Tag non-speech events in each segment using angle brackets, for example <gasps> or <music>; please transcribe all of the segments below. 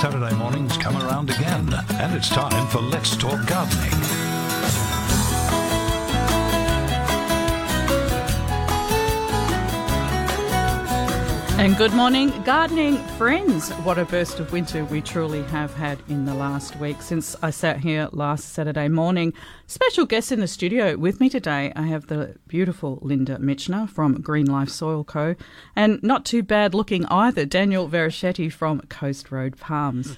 Saturday mornings come around again, and it's time for Let's Talk Gardening. And good morning, gardening friends. What a burst of winter we truly have had in the last week since I sat here last Saturday morning. Special guest in the studio with me today, I have the beautiful Linda Michener from Green Life Soil Co. and not too bad looking either, Daniel Verichetti from Coast Road Palms.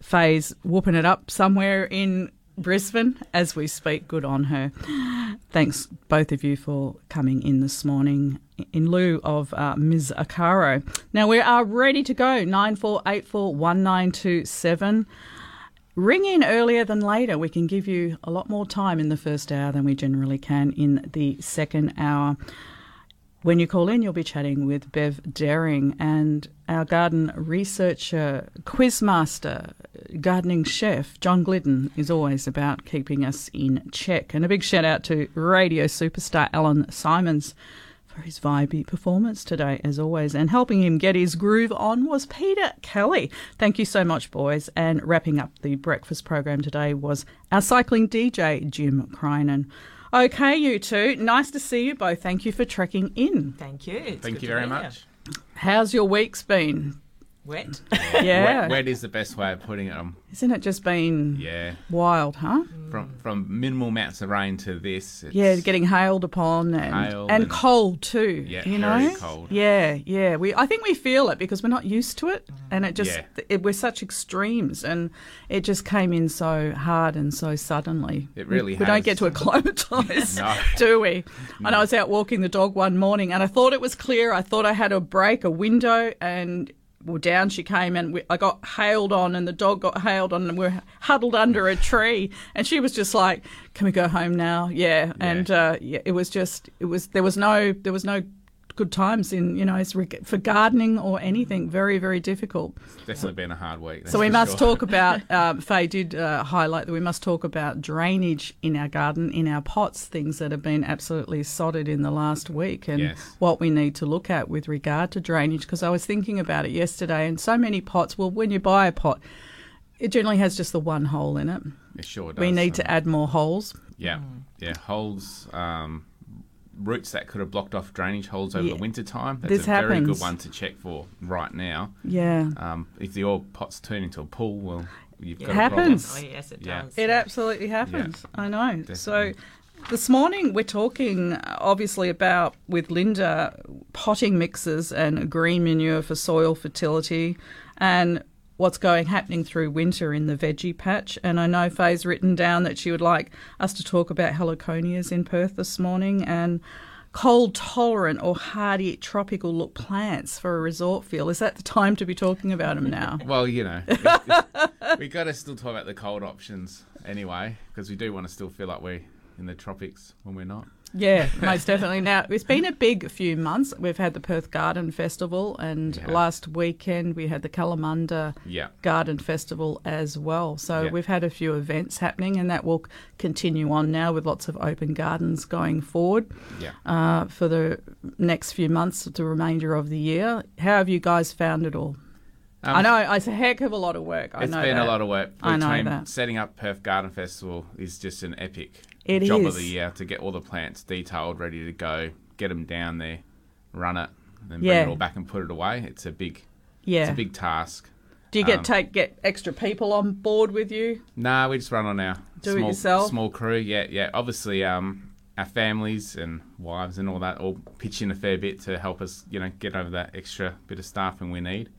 Faye's whooping it up somewhere in Brisbane as we speak. Good on her. Thanks, both of you, for coming in this morning in lieu of uh, Ms. Akaro. Now, we are ready to go 9484 1927. Ring in earlier than later. We can give you a lot more time in the first hour than we generally can in the second hour. When you call in, you'll be chatting with Bev Daring and our garden researcher, quizmaster, gardening chef, John Glidden, is always about keeping us in check. And a big shout out to radio superstar Alan Simons for his vibey performance today, as always. And helping him get his groove on was Peter Kelly. Thank you so much, boys. And wrapping up the breakfast program today was our cycling DJ, Jim Crinan. Okay, you two. Nice to see you both. Thank you for trekking in. Thank you. It's Thank you very be much. How's your weeks been? Wet. Yeah. Wet, wet is the best way of putting it. Um, Isn't it just been yeah, wild, huh? from from minimal amounts of rain to this. It's, Yeah, getting hailed upon and Hail and and- cold too. Yeah, you very know, cold. Yeah, yeah. We I think we feel it because we're not used to it, and it just Yeah. it, we're such extremes, and it just came in so hard and so suddenly. It really we, we don't get to acclimatise, <laughs> No. <laughs> do we? And I was out walking the dog one morning, and I thought it was clear. I thought I had a break, a window, and. Well, down she came, and we, I got hailed on, and the dog got hailed on, and we we're huddled under a tree. And she was just like, "Can we go home now?" Yeah, and uh, yeah, it was just, it was there was no there was no good times in you know it's for gardening or anything. Very very difficult. definitely been a hard week. So we must talk about. <laughs> Um, Faye did uh, highlight that we must talk about drainage in our garden, in our pots, things that have been absolutely sodded in the last week, and Yes. what we need to look at with regard to drainage. Because I was thinking about it yesterday, and so many pots. Well, when you buy a pot, it generally has just the one hole in it. It sure does. We need to add more holes. Yeah, yeah. Holes, um, roots that could have blocked off drainage holes over Yeah. the winter time. That's This a very good one to check for right now. Yeah. Um, if the oil pots turn into a pool, well, you've got It a problem. happens. Oh, yes, it Yeah. does. It absolutely happens. I know. So this morning we're talking uh, obviously about with Linda potting mixes and green manure for soil fertility and what's going happening through winter in the veggie patch. And I know Faye's written down that she would like us to talk about heliconias in Perth this morning and cold tolerant or hardy tropical look plants for a resort feel. Is that the time to be talking about them now? <laughs> Well, you know, we <laughs> got to still talk about the cold options anyway, because we do want to still feel like we're in the tropics when we're not. Yeah, <laughs> most definitely. Now, it's been a big few months. We've had the Perth Garden Festival, and Yeah. last weekend we had the Kalamunda Yeah. Garden Festival as well. So Yeah. we've had a few events happening, and that will continue on now with lots of open gardens going forward Yeah. uh, for the next few months, the remainder of the year. How have you guys found it all? Um, I know it's a heck of a lot of work. I It's know been that. a lot of work. I know Between that. Setting up Perth Garden Festival is just an epic It job is. of the year to get all the plants detailed, ready to go, get them down there, run it, then bring it all back and put it away. It's a big, Yeah. it's a big task. Do you get um, take get extra people on board with you? Nah, we just run on our Do it small, yourself? small crew. Yeah, yeah. Obviously, um, our families and wives and all that all pitch in a fair bit to help us, you know, get over that extra bit of staffing we need.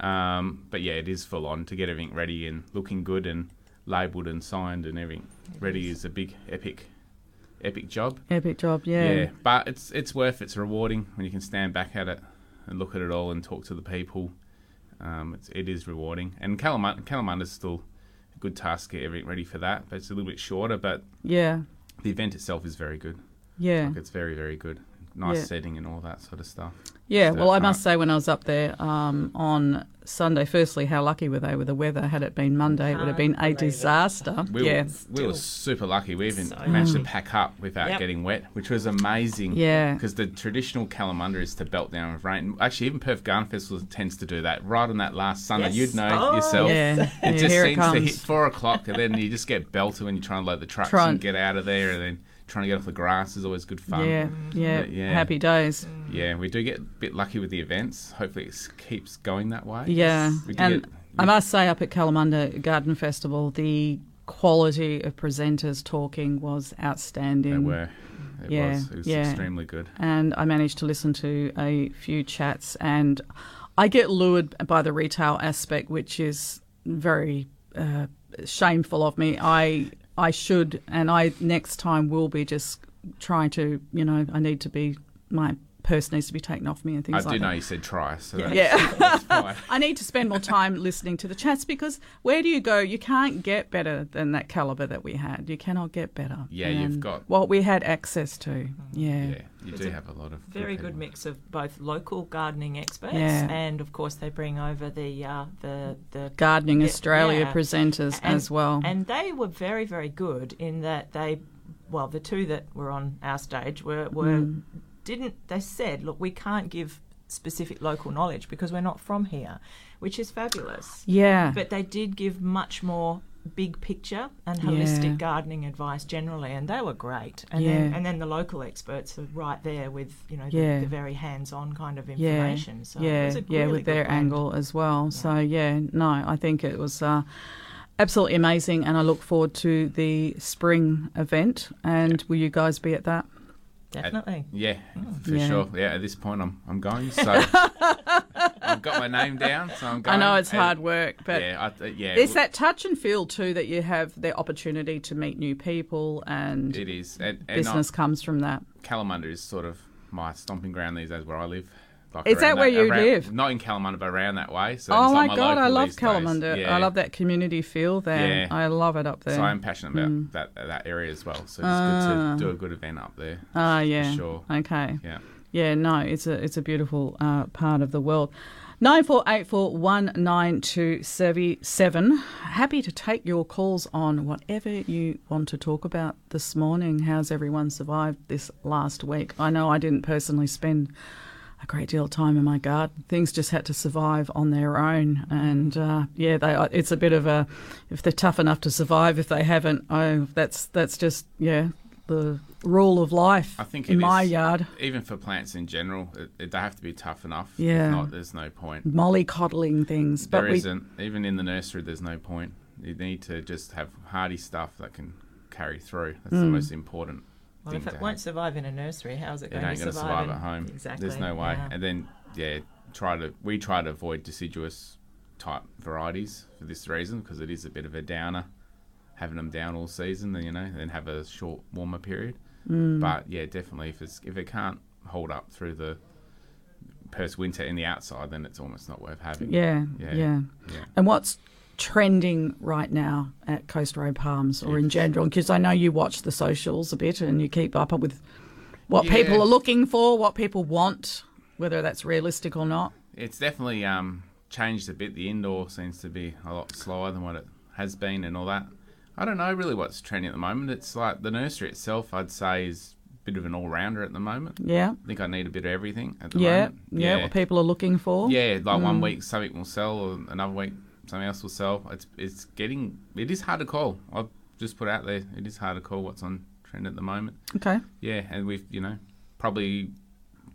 Um, but yeah, it is full on to get everything ready and looking good and labelled and signed and everything ready is a big epic, epic job. Epic job, Yeah. Yeah, but it's it's worth it's rewarding when you can stand back at it and look at it all and talk to the people. um, it's, it is rewarding. And Kalamunda, Kalamunda's still a good task to get everything ready for that, but it's a little bit shorter. But Yeah. the event itself is very good. Yeah. Like it's very very good. Nice Yeah. setting and all that sort of stuff. Yeah, So, well, I uh, must say, when I was up there um, on Sunday, firstly, how lucky were they with the weather? Had it been Monday, it would have been a Can't believe it. disaster. We, yeah, were, we were super lucky. We even So managed to Mm. pack up without Yep. getting wet, which was amazing. Yeah. Because the traditional Kalamunda is to belt down with rain. Actually, even Perth Garden Festival tends to do that. Right on that last Sunday, Yes. you'd know Oh, yourself. yeah. It yeah just here it seems to hit four o'clock, and then you just get belted when you try and load the trucks Try and and- get out of there, and then trying to get off the grass is always good fun. yeah, yeah, But yeah. happy days. Yeah, we do get a bit lucky with the events. Hopefully, it keeps going that way. Yeah, and get- I must say, up at Kalamunda Garden Festival, the quality of presenters talking was outstanding. They were. It Yeah, was. It was yeah. extremely good. and I managed to listen to a few chats, and I get lured by the retail aspect, which is very uh, shameful of me. I I should, and I next time will be just trying to, you know, I need to be my purse needs to be taken off me and things I like that. I do know you said try, so that's, Yeah. that's <laughs> fine. I need to spend more time listening to the chats because where do you go? You can't get better than that caliber that we had. You cannot get better. Yeah, you've got- what we had access to. Yeah. Yeah, you It's do a have a lot of Very good people. mix of both local gardening experts Yeah. and, of course, they bring over the uh, the the Gardening Yeah, Australia yeah. presenters And- as well. And they were very, very good in that they, well, the two that were on our stage were, were Mm. Didn't, they said, look, we can't give specific local knowledge because we're not from here, which is fabulous. yeah. But they did give much more big picture and holistic Yeah. gardening advice generally, and they were great. And Yeah. then and then the local experts are right there with you know the, Yeah. the very hands-on kind of yeah, information. So it yeah, was a yeah, really with their blend. angle as well. So yeah, no, I think it was uh, absolutely amazing, and I look forward to the spring event. And will you guys be at that? Definitely. Yeah, mm. for Yeah. sure. Yeah, at this point, I'm I'm going. So <laughs> I've got my name down, so I'm going. I know it's And- hard work, but yeah, I, yeah, It's that touch and feel too that you have the opportunity to meet new people and it is. And, and business comes from that. Kalamunda is sort of my stomping ground these days, where I live. Like Is that where you around- live? Not in Kalamunda, but around that way. So oh my like god, I love. Kalamunda. Yeah. I love that community feel there. Yeah. I love it up there. So I'm passionate about Mm. that that area as well. So it's Ah. good to do a good event up there. Ah, yeah. sure. Okay. Yeah. Yeah, no, it's a it's a beautiful uh, part of the world. Nine four eight four one nine two seven. Happy to take your calls on whatever you want to talk about this morning. How's everyone survived this last week? I know I didn't personally spend a great deal of time in my garden. Things just had to survive on their own, and uh, yeah, they. It's a bit of a if they're tough enough to survive. If they haven't, oh, that's that's just yeah the rule of life. I think in my is- yard. Even for plants in general, it, it, they have to be tough enough. Yeah. If not, there's no point. mollycoddling things. But There we, not Even in the nursery, there's no point. You need to just have hardy stuff that can carry through. That's the Mm. most important Well, if it won't survive in a nursery, how's it it going ain't to survive, survive in- at home. Exactly. There's no way. yeah. And then, yeah, try to we try to avoid deciduous type varieties for this reason because it is a bit of a downer, having them down all season. Then you know, then have a short warmer period. Mm. But yeah, definitely if it's if it can't hold up through the Perth winter in the outside, then it's almost not worth having. yeah, yeah, Yeah. Yeah. And what's trending right now at Coast Road Palms or in general? Because I know you watch the socials a bit and you keep up with what Yeah. people are looking for, what people want, whether that's realistic or not. It's definitely um, changed a bit. The indoor seems to be a lot slower than what it has been and all that. I don't know really what's trending at the moment. It's like the nursery itself, I'd say, is a bit of an all rounder at the moment. Yeah, I think I need a bit of everything at the yeah, moment. yeah, yeah, What people are looking for. Yeah, like one Mm. week something will sell, or another week something else will sell. It's it's getting it is hard to call. I've just put out there it is hard to call what's on trend at the moment. Okay. Yeah, and we've you know probably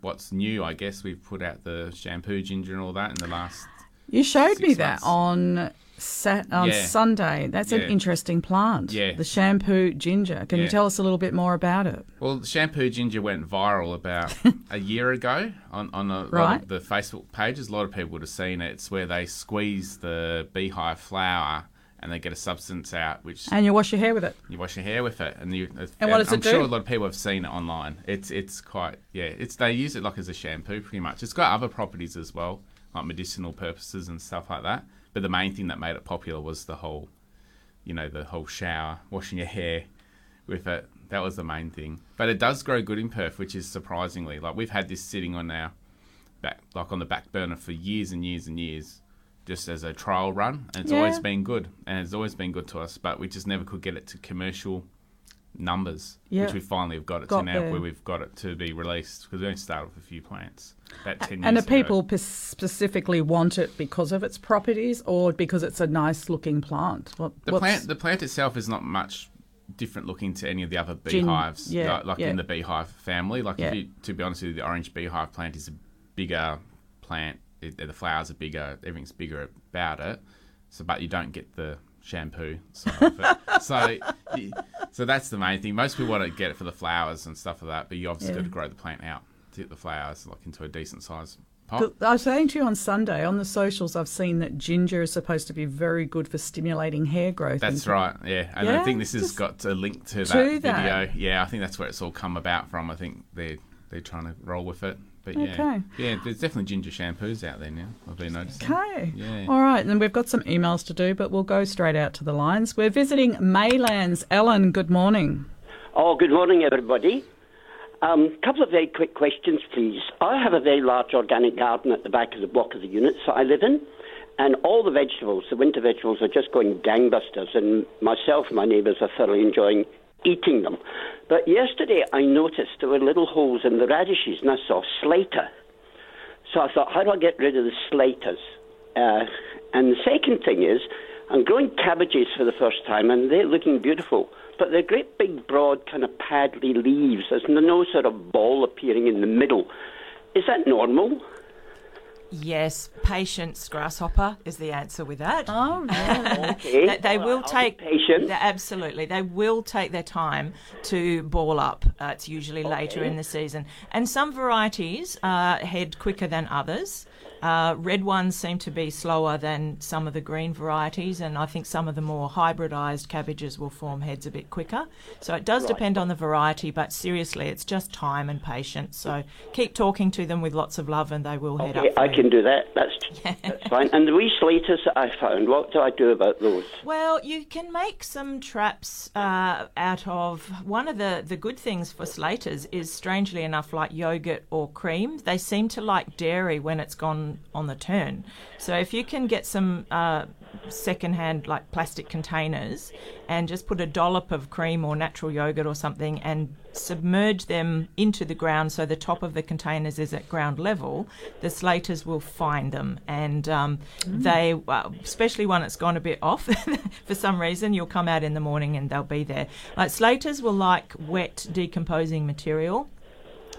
what's new. I guess we've put out the shampoo ginger and all that in the last. You showed me that on Sat on Yeah. Sunday. That's an interesting plant. Yeah. The shampoo ginger. Can you tell us a little bit more about it? Well, the shampoo ginger went viral about <laughs> a year ago on, on a Right. the Facebook pages. A lot of people would have seen it. It's where they squeeze the beehive flower and they get a substance out, which And you wash your hair with it. you wash your hair with it. And you uh, And what does I'm it sure a lot of people have seen it online. It's it's quite yeah. It's they use it like as a shampoo pretty much. It's got other properties as well, like medicinal purposes and stuff like that. But the main thing that made it popular was the whole, you know, the whole shower, washing your hair with it. That was the main thing. But it does grow good in Perth, which is surprisingly like we've had this sitting on our back, like on the back burner for years and years and years, just as a trial run, and it's Yeah. always been good, and it's always been good to us. But we just never could get it to commercial numbers, which we finally have got it Got to now, there. where we've got it to be released because we only started with a few plants about ten And years do people p- specifically want it because of its properties or because it's a nice looking plant? What, The plant, the plant itself is not much different looking to any of the other Gin- beehives, yeah, like, like yeah. in the beehive family. Like, Yeah. if you, to be honest with you, the orange beehive plant is a bigger plant. It, the flowers are bigger. Everything's bigger about it. So, but you don't get the shampoo side of it. <laughs> so, so that's the main thing. Most people want to get it for the flowers and stuff like that, but you obviously Yeah. got to grow the plant out to get the flowers like into a decent size pot. I was saying to you on Sunday on the socials, I've seen that ginger is supposed to be very good for stimulating hair growth. That's and- right. Yeah, and Yeah, I think this has got a link to that to that. video. Yeah, I think that's where it's all come about from. I think they're they're trying to roll with it. But yeah, Okay. yeah, there's definitely ginger shampoos out there now. I've been noticing. Okay. Yeah. All right. Then we've got some emails to do, but we'll go straight out to the lines. We're visiting Maylands. Ellen, good morning. Oh, good morning, everybody. A um, couple of very quick questions, please. I have a very large organic garden at the back of the block of the units that I live in, and all the vegetables, the winter vegetables, are just going gangbusters, and myself and my neighbours are thoroughly enjoying eating them. But yesterday I noticed there were little holes in the radishes, and I saw slater. So I thought, how do I get rid of the slaters? Uh, and the second thing is, I'm growing cabbages for the first time, and they're looking beautiful. But they're great big, broad, kind of paddly leaves. There's no sort of ball appearing in the middle. Is that normal? Yes, patience, grasshopper is the answer with that. Oh, really? <laughs> Okay. They, they All will right, take patience. they- absolutely. They will take their time to ball up. Uh, it's usually later in the season, and some varieties uh, head quicker than others. Uh, red ones seem to be slower than some of the green varieties, and I think some of the more hybridised cabbages will form heads a bit quicker. So it does depend on the variety, but seriously, it's just time and patience. So keep talking to them with lots of love, and they will head Okay, up. I you. can do that. That's, <laughs> that's fine. And the wee slaters that I found, what do I do about those? Well, you can make some traps uh, out of one of the, the good things for slaters is strangely enough like yogurt or cream. They seem to like dairy when it's gone on the turn. So if you can get some uh, secondhand like plastic containers and just put a dollop of cream or natural yogurt or something and submerge them into the ground so the top of the containers is at ground level, the slaters will find them and um, they, well, especially when it's gone a bit off <laughs> for some reason, you'll come out in the morning and they'll be there. Like slaters will like wet decomposing material.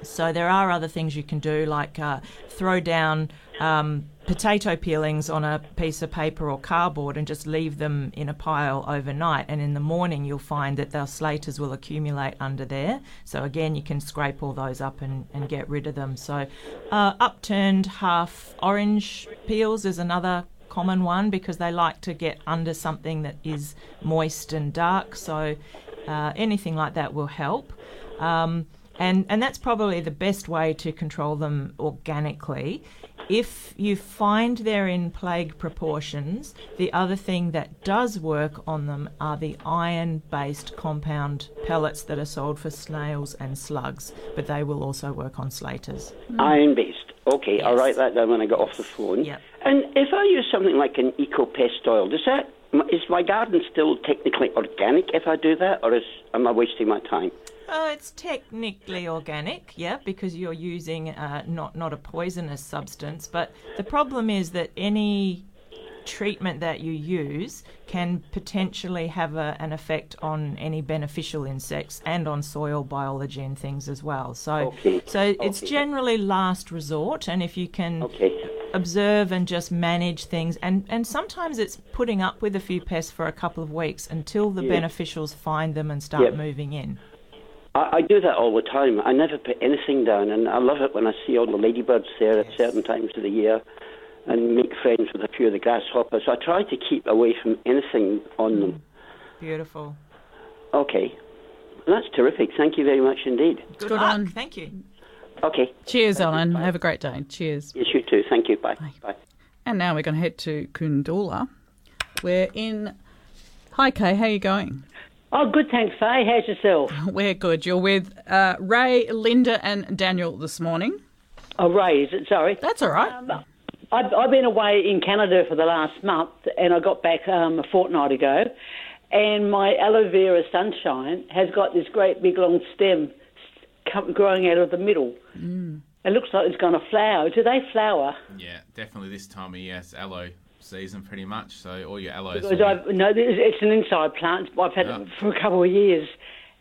So there are other things you can do, like uh, throw down um, potato peelings on a piece of paper or cardboard and just leave them in a pile overnight. And in the morning, you'll find that the slaters will accumulate under there. So again, you can scrape all those up and, and get rid of them. So uh, upturned half orange peels is another common one because they like to get under something that is moist and dark. So uh, anything like that will help. Um, and, and that's probably the best way to control them organically. If you find they're in plague proportions, the other thing that does work on them are the iron based compound pellets that are sold for snails and slugs, but they will also work on slaters. Mm. Iron based. Okay, I'll write that down when I get off the phone. Yep. And if I use something like an eco pest oil, does that is my garden still technically organic if I do that, or is am I wasting my time? Uh, it's technically organic, yeah, because you're using uh, not not a poisonous substance. But the problem is that any treatment that you use can potentially have a, an effect on any beneficial insects and on soil biology and things as well. So, Okay, so it's okay. generally last resort, and if you can Okay. observe and just manage things and and sometimes it's putting up with a few pests for a couple of weeks until the Yeah. beneficials find them and start Yeah. moving in. I, I do that all the time. I never put anything down, and I love it when I see all the ladybirds there at certain times of the year and make friends with a few of the grasshoppers. I try to keep away from anything on them. Mm. Beautiful. Okay. That's terrific. Thank you very much indeed. Good, Good luck. on. Thank you. Okay. Cheers, Ellen. Have a great day. Cheers. Yes, you too. Thank you. Bye. Bye. And now we're going to head to Koondoola. We're in. Hi, Kay. How are you going? Oh, good, thanks, Faye. How's yourself? <laughs> We're good. You're with uh, Ray, Linda, and Daniel this morning. Oh, Ray, is it? Sorry. That's all right. I've, I've been away in Canada for the last month, and I got back um, a fortnight ago, and my aloe vera sunshine has got this great big long stem growing out of the middle. It looks like it's going to flower. Do they flower? Yeah, definitely this time of year, it's aloe season pretty much. So all your aloes. Because be- I've, no, it's an inside plant. I've had Yeah. it for a couple of years,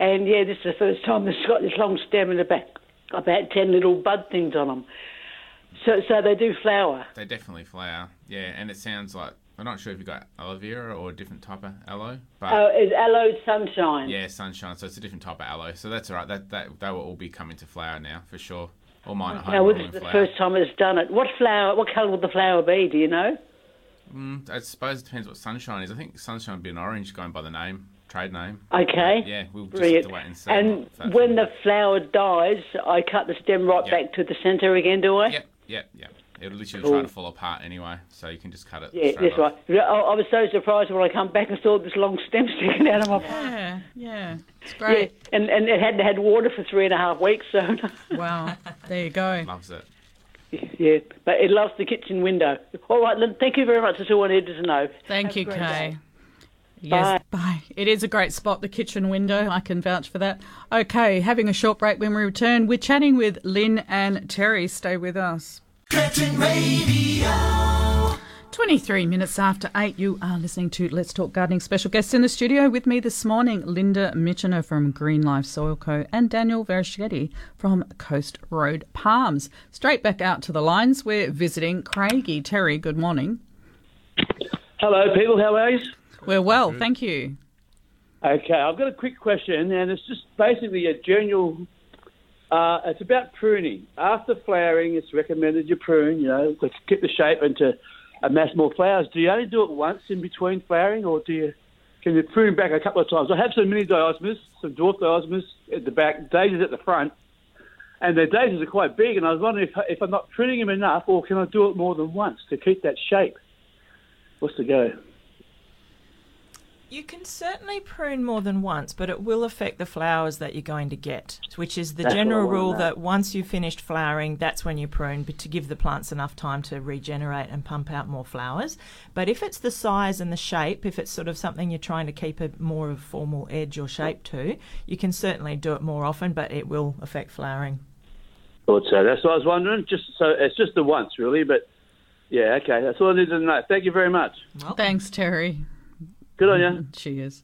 and yeah, this is the first time it's got this long stem in the back, about ten little bud things on them. So, so they do flower. They definitely flower. Yeah, and it sounds like I'm not sure if you've got aloe vera or a different type of aloe, but Oh, it's aloe sunshine. yeah, sunshine. So it's a different type of aloe. So that's all right. That that they will all be coming to flower now for sure. All mine at home Now, this is the flower. first time it's done it. What flower? What colour would the flower be? Do you know? Mm, I suppose it depends what sunshine is. I think sunshine would be an orange, going by the name, trade name. Okay. Yeah, we'll just Brilliant. have to wait and see. And when the flower dies, I cut the stem right Yep. back to the centre again, do I? Yep, yep, yep. It'll literally Cool. try to fall apart anyway, so you can just cut it. Yeah, straight that's off. right. I, I was so surprised when I come back and saw this long stem <laughs> sticking out of my. Yeah, yeah. It's Yeah, and and it hadn't had water for three and a half weeks, so <laughs> Wow. There you go. Loves it. Yeah. But it loves the kitchen window. All right, then. Thank you very much. That's all I needed to know. Thank Have you, Kay. day. Yes, bye. It is a great spot, the kitchen window. I can vouch for that. Okay, having a short break when we return. We're chatting with Lynn and Terry. Stay with us. 23 minutes after 8, you are listening to Let's Talk Gardening. Special guests in the studio with me this morning, Linda Michener from Green Life Soil Co. and Daniel Verischetti from Coast Road Palms. Straight back out to the lines, we're visiting Craigie. Terry, good morning. Hello, people. How are you? We're well, thank you. Okay, I've got a quick question, and it's just basically a general. Uh, it's about pruning. After flowering, it's recommended you prune, you know, to keep the shape and to amass more flowers. Do you only do it once in between flowering, or do you can you prune back a couple of times? I have some mini diosmas, some dwarf diosmas at the back, daisies at the front, and the daisies are quite big. And I was wondering if, if I'm not pruning them enough, or can I do it more than once to keep that shape? What's the go? You can certainly prune more than once, but it will affect the flowers that you're going to get, which is the That's general rule know. that once you've finished flowering, that's when you prune, but to give the plants enough time to regenerate and pump out more flowers. But if it's the size and the shape, if it's sort of something you're trying to keep a more of a formal edge or shape to, you can certainly do it more often, but it will affect flowering. Thought so. That's what I was wondering. Just so it's just the once, really. But yeah, okay. That's all I needed to know. Thank you very much. Well, Thanks, Terry. Good on you. Cheers.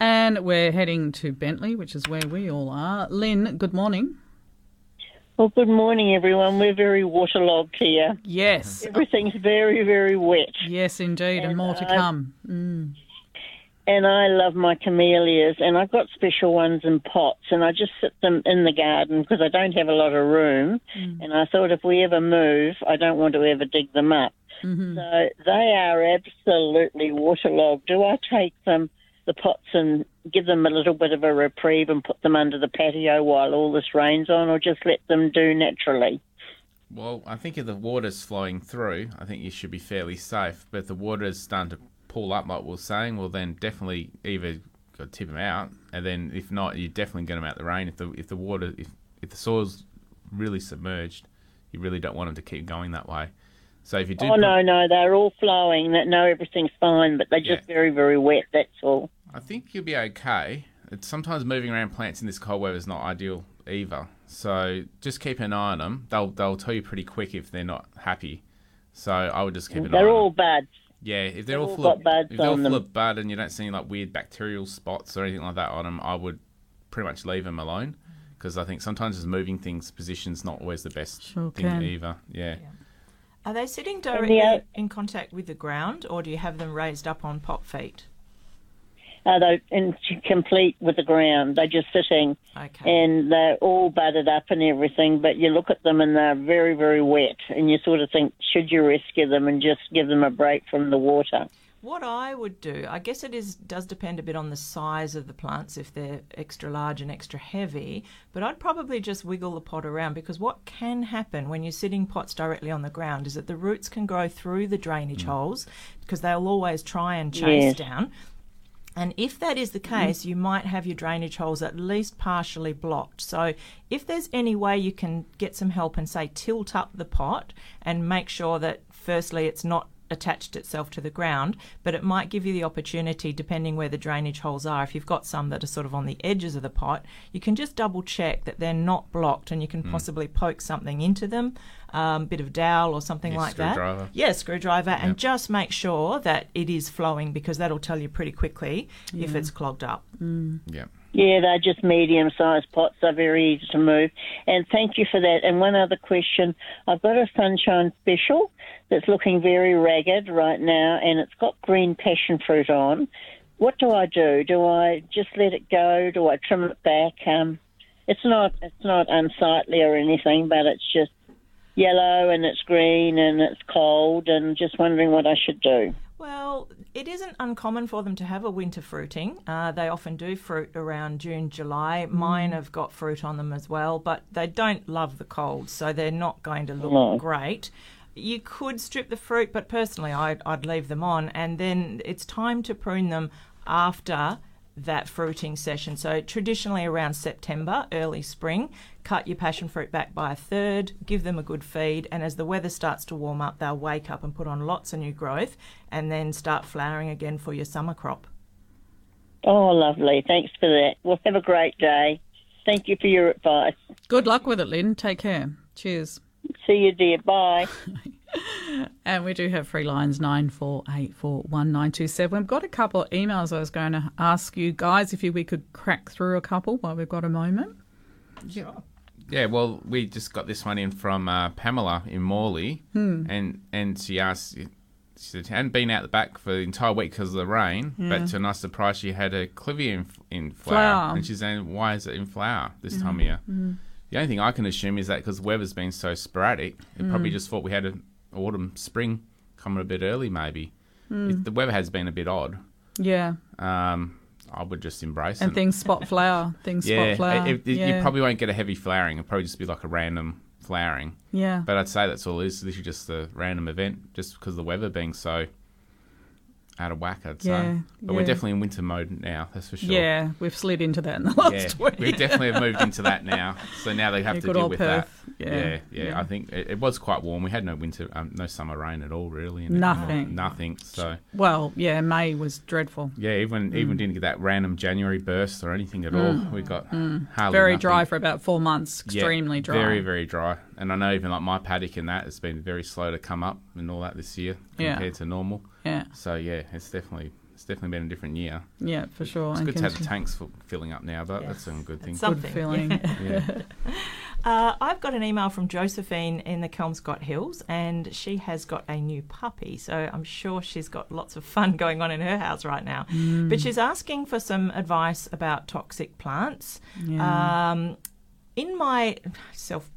And we're heading to Bentley, which is where we all are. Lynn, good morning. Well, good morning, everyone. We're very waterlogged here. Yes. <laughs> Everything's very, very wet. Yes, indeed, and, And more to I- come. Mm. And I love my camellias, and I've got special ones in pots, and I just sit them in the garden because I don't have a lot of room. And I thought if we ever move, I don't want to ever dig them up. Mm-hmm. So they are absolutely waterlogged. Do I take them, the pots, and give them a little bit of a reprieve and put them under the patio while all this rains on, or just let them do naturally? Well, I think if the water's flowing through, I think you should be fairly safe. But if the water's starting to pull up, like we're saying, well, then definitely either got to tip them out, and then if not, you're definitely get them out the rain. If the if the water if if the soil's really submerged, you really don't want them to keep going that way. So if you do, Oh put- no, no, they're all flowing. That no, everything's fine, but they're just Yeah. very, very wet. That's all. I think you'll be okay. It's sometimes moving around plants in this cold weather is not ideal either. So just keep an eye on them. They'll they'll tell you pretty quick if they're not happy. So I would just keep an eye. They're on all them. buds. Yeah, if they're They've all all full of buds if they're all on full them. of bud and you don't see any like weird bacterial spots or anything like that on them, I would pretty much leave them alone because I think sometimes just moving things positions not always the best Sure thing can. either. Yeah. Are they sitting the directly o- in contact with the ground, or do you have them raised up on pop feet? Uh, they're in, complete with the ground. They're just sitting, Okay. and they're all budded up and everything. But you look at them, and they're very, very wet. And you sort of think, should you rescue them and just give them a break from the water? What I would do, I guess it is does depend a bit on the size of the plants if they're extra large and extra heavy, but I'd probably just wiggle the pot around because what can happen when you're sitting pots directly on the ground is that the roots can grow through the drainage mm. holes because they'll always try and chase Yes. down. And if that is the mm. case, you might have your drainage holes at least partially blocked. So, if there's any way you can get some help and say tilt up the pot and make sure that firstly it's not attached itself to the ground, but it might give you the opportunity, depending where the drainage holes are, if you've got some that are sort of on the edges of the pot, you can just double check that they're not blocked and you can possibly poke something into them, um, bit of dowel or something Yeah, like that. screwdriver. Yeah, screwdriver, and just make sure that it is flowing because that'll tell you pretty quickly if it's clogged up. Yeah. Yeah, they're just medium sized pots. They're very easy to move. And thank you for that. And one other question I've got a sunshine special that's looking very ragged right now, and it's got green passion fruit on. What do I do? Do I just let it go? Do I trim it back? Um, it's not it's not unsightly or anything, but it's just yellow and it's green and it's cold, and just wondering what I should do. Well, it isn't uncommon for them to have a winter fruiting. Uh, they often do fruit around June, July. Mine have got fruit on them as well, but they don't love the cold, so they're not going to look No. great. You could strip the fruit, but personally, I'd, I'd leave them on, and then it's time to prune them after that fruiting session. So traditionally around September, early spring, cut your passion fruit back by a third, give them a good feed, and as the weather starts to warm up, they'll wake up and put on lots of new growth and then start flowering again for your summer crop. Oh, lovely. Thanks for that. Well, have a great day. Thank you for your advice. Good luck with it, Lynn. Take care. Cheers. See you, dear. Bye. <laughs> And we do have free lines nine four eight four one nine two seven. We've got a couple of emails I was going to ask you guys if you, we could crack through a couple while we've got a moment. Yeah, well, we just got this one in from uh, Pamela in Morley, hmm. and and she asked, she said, hadn't been out the back for the entire week because of the rain, hmm. but to a nice surprise, she had a clivia in, in flower, Flower. and she's saying, why is it in flower this hmm. time of year? The only thing I can assume is that because the weather's been so sporadic, it probably just thought we had an autumn, spring coming a bit early, maybe. If the weather has been a bit odd. Yeah. Um, I would just embrace it. And it. things spot flower. Things yeah, spot flower. it- it- yeah. you probably won't get a heavy flowering. It'll probably just be like a random flowering. yeah. But I'd say that's all it is. This is just a random event, just because the weather being so out of whack. I'd say. Yeah, But we're definitely in winter mode now. That's for sure. Yeah, we've slid into that in the <laughs> last Yeah, week. we definitely have moved into that now. So now they have Yeah, to deal with Perth. that. Yeah, Yeah, yeah. yeah. I think it, it was quite warm. We had no winter, um, no summer rain at all, really. Nothing. nothing. So Well, yeah, May was dreadful. yeah, even Mm. even didn't get that random January burst or anything at all. We got hardly Mm. Very nothing. dry for about four months. Yeah, Extremely dry. Very, very dry. And I know even like my paddock and that has been very slow to come up and all that this year Yeah. compared to normal. Yeah, So yeah, it's definitely it's definitely been a different year. yeah, for sure. It's And good to have the tanks f- filling up now, but that's a good thing. It's Good something. feeling. <laughs> Yeah. <laughs> Uh, I've got an email from Josephine in the Kelmscott Hills, and she has got a new puppy. So I'm sure she's got lots of fun going on in her house right now. But she's asking for some advice about toxic plants. Yeah. Um, in my self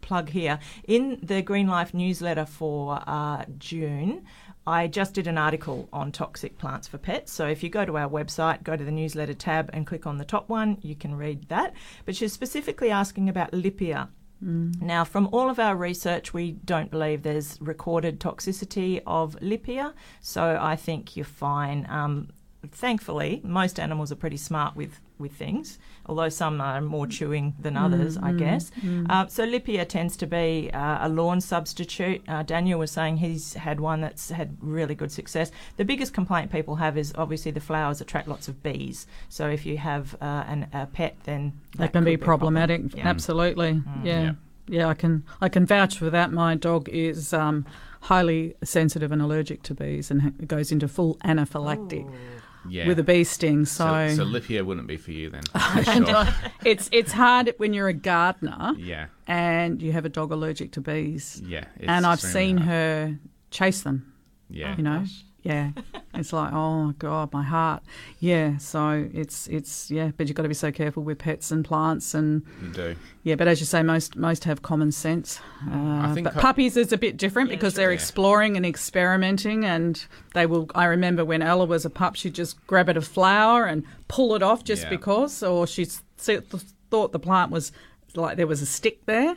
plug here, in the Green Life newsletter for uh, June, I just did an article on toxic plants for pets. So if you go to our website, go to the newsletter tab and click on the top one, you can read that. But she's specifically asking about Lippia. Now, from all of our research, we don't believe there's recorded toxicity of Lippia, so I think you're fine. Um, thankfully, most animals are pretty smart with, with things, although some are more chewing than others, I guess. Uh, so Lippia tends to be uh, a lawn substitute. Uh, Daniel was saying he's had one that's had really good success. The biggest complaint people have is obviously the flowers attract lots of bees. So if you have uh, an, a pet, then That that can be could a problem. problematic. Yeah. Mm. Absolutely. Yeah. Yeah. yeah. I can I can vouch for that. My dog is um, highly sensitive and allergic to bees and ha- goes into full anaphylactic yeah. with a bee sting. so, So, so Lippia wouldn't be for you then. <laughs> For sure. it's it's hard when you're a gardener yeah, and you have a dog allergic to bees. yeah. it's and I've seen hard. her chase them. Yeah, You know, oh, Yeah, <laughs> it's like oh god, my heart. Yeah, so it's it's yeah, but you've got to be so careful with pets and plants and You do. yeah. But as you say, most most have common sense. Uh, think but pu- puppies is a bit different because they're Yeah. exploring and experimenting, and they will. I remember when Ella was a pup, she'd just grab at a flower and pull it off just Yeah. because, or she thought the plant was like there was a stick there.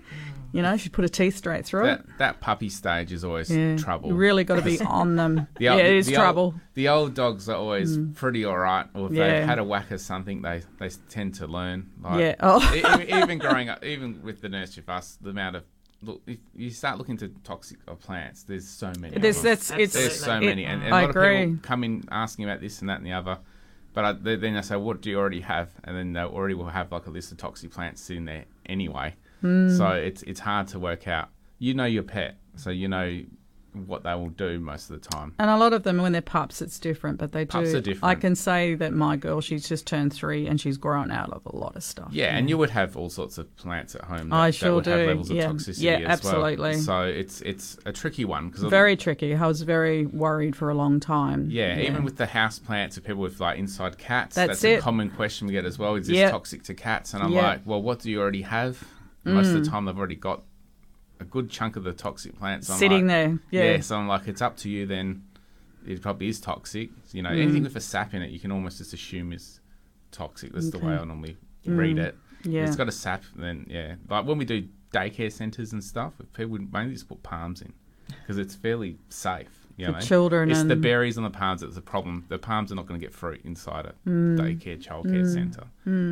You know, she put her teeth straight through it. That that puppy stage is always Yeah, trouble. You really got to be <laughs> on them. The yeah, it is the trouble. Old, the old dogs are always pretty all right, or if Yeah. they've had a whack of something, they they tend to learn. Like, Yeah. Oh. <laughs> even growing up, even with the nursery fuss, the amount of look, if you start looking to toxic uh, plants, there's so many. There's, that's, it's, There's so it- many, and, and a I lot agree. of people come in asking about this and that and the other. But I, they- then I say, "What do you already have?" And then they already will have like a list of toxic plants sitting there anyway. Hmm. So it's it's hard to work out. You know your pet, so you know what they will do most of the time. And a lot of them, when they're pups, it's different, but they Pups do. are different. I can say that my girl, she's just turned three and she's grown out of a lot of stuff. Yeah, and you would have all sorts of plants at home. That, I that sure would have do. levels of Yeah. toxicity Yeah, absolutely. well. So it's it's a tricky one because Very tricky. I was very worried for a long time. Yeah, even with the house plants of people with like inside cats, That's that's, a common question we get as well. Is this toxic to cats? And I'm like, well, what do you already have? Most Mm. of the time, they've already got a good chunk of the toxic plants I'm Sitting like, there, yeah. So I'm like, it's up to you. Then it probably is toxic. You know, Mm. anything with a sap in it, you can almost just assume is toxic. That's the way I normally read it. Mm. Yeah. If it's got a sap, then yeah. Like when we do daycare centres and stuff, people would mainly just put palms in because it's fairly safe. You know? children It's the berries on the palms that's the problem. The palms are not going to get fruit inside a Mm. daycare, childcare centre.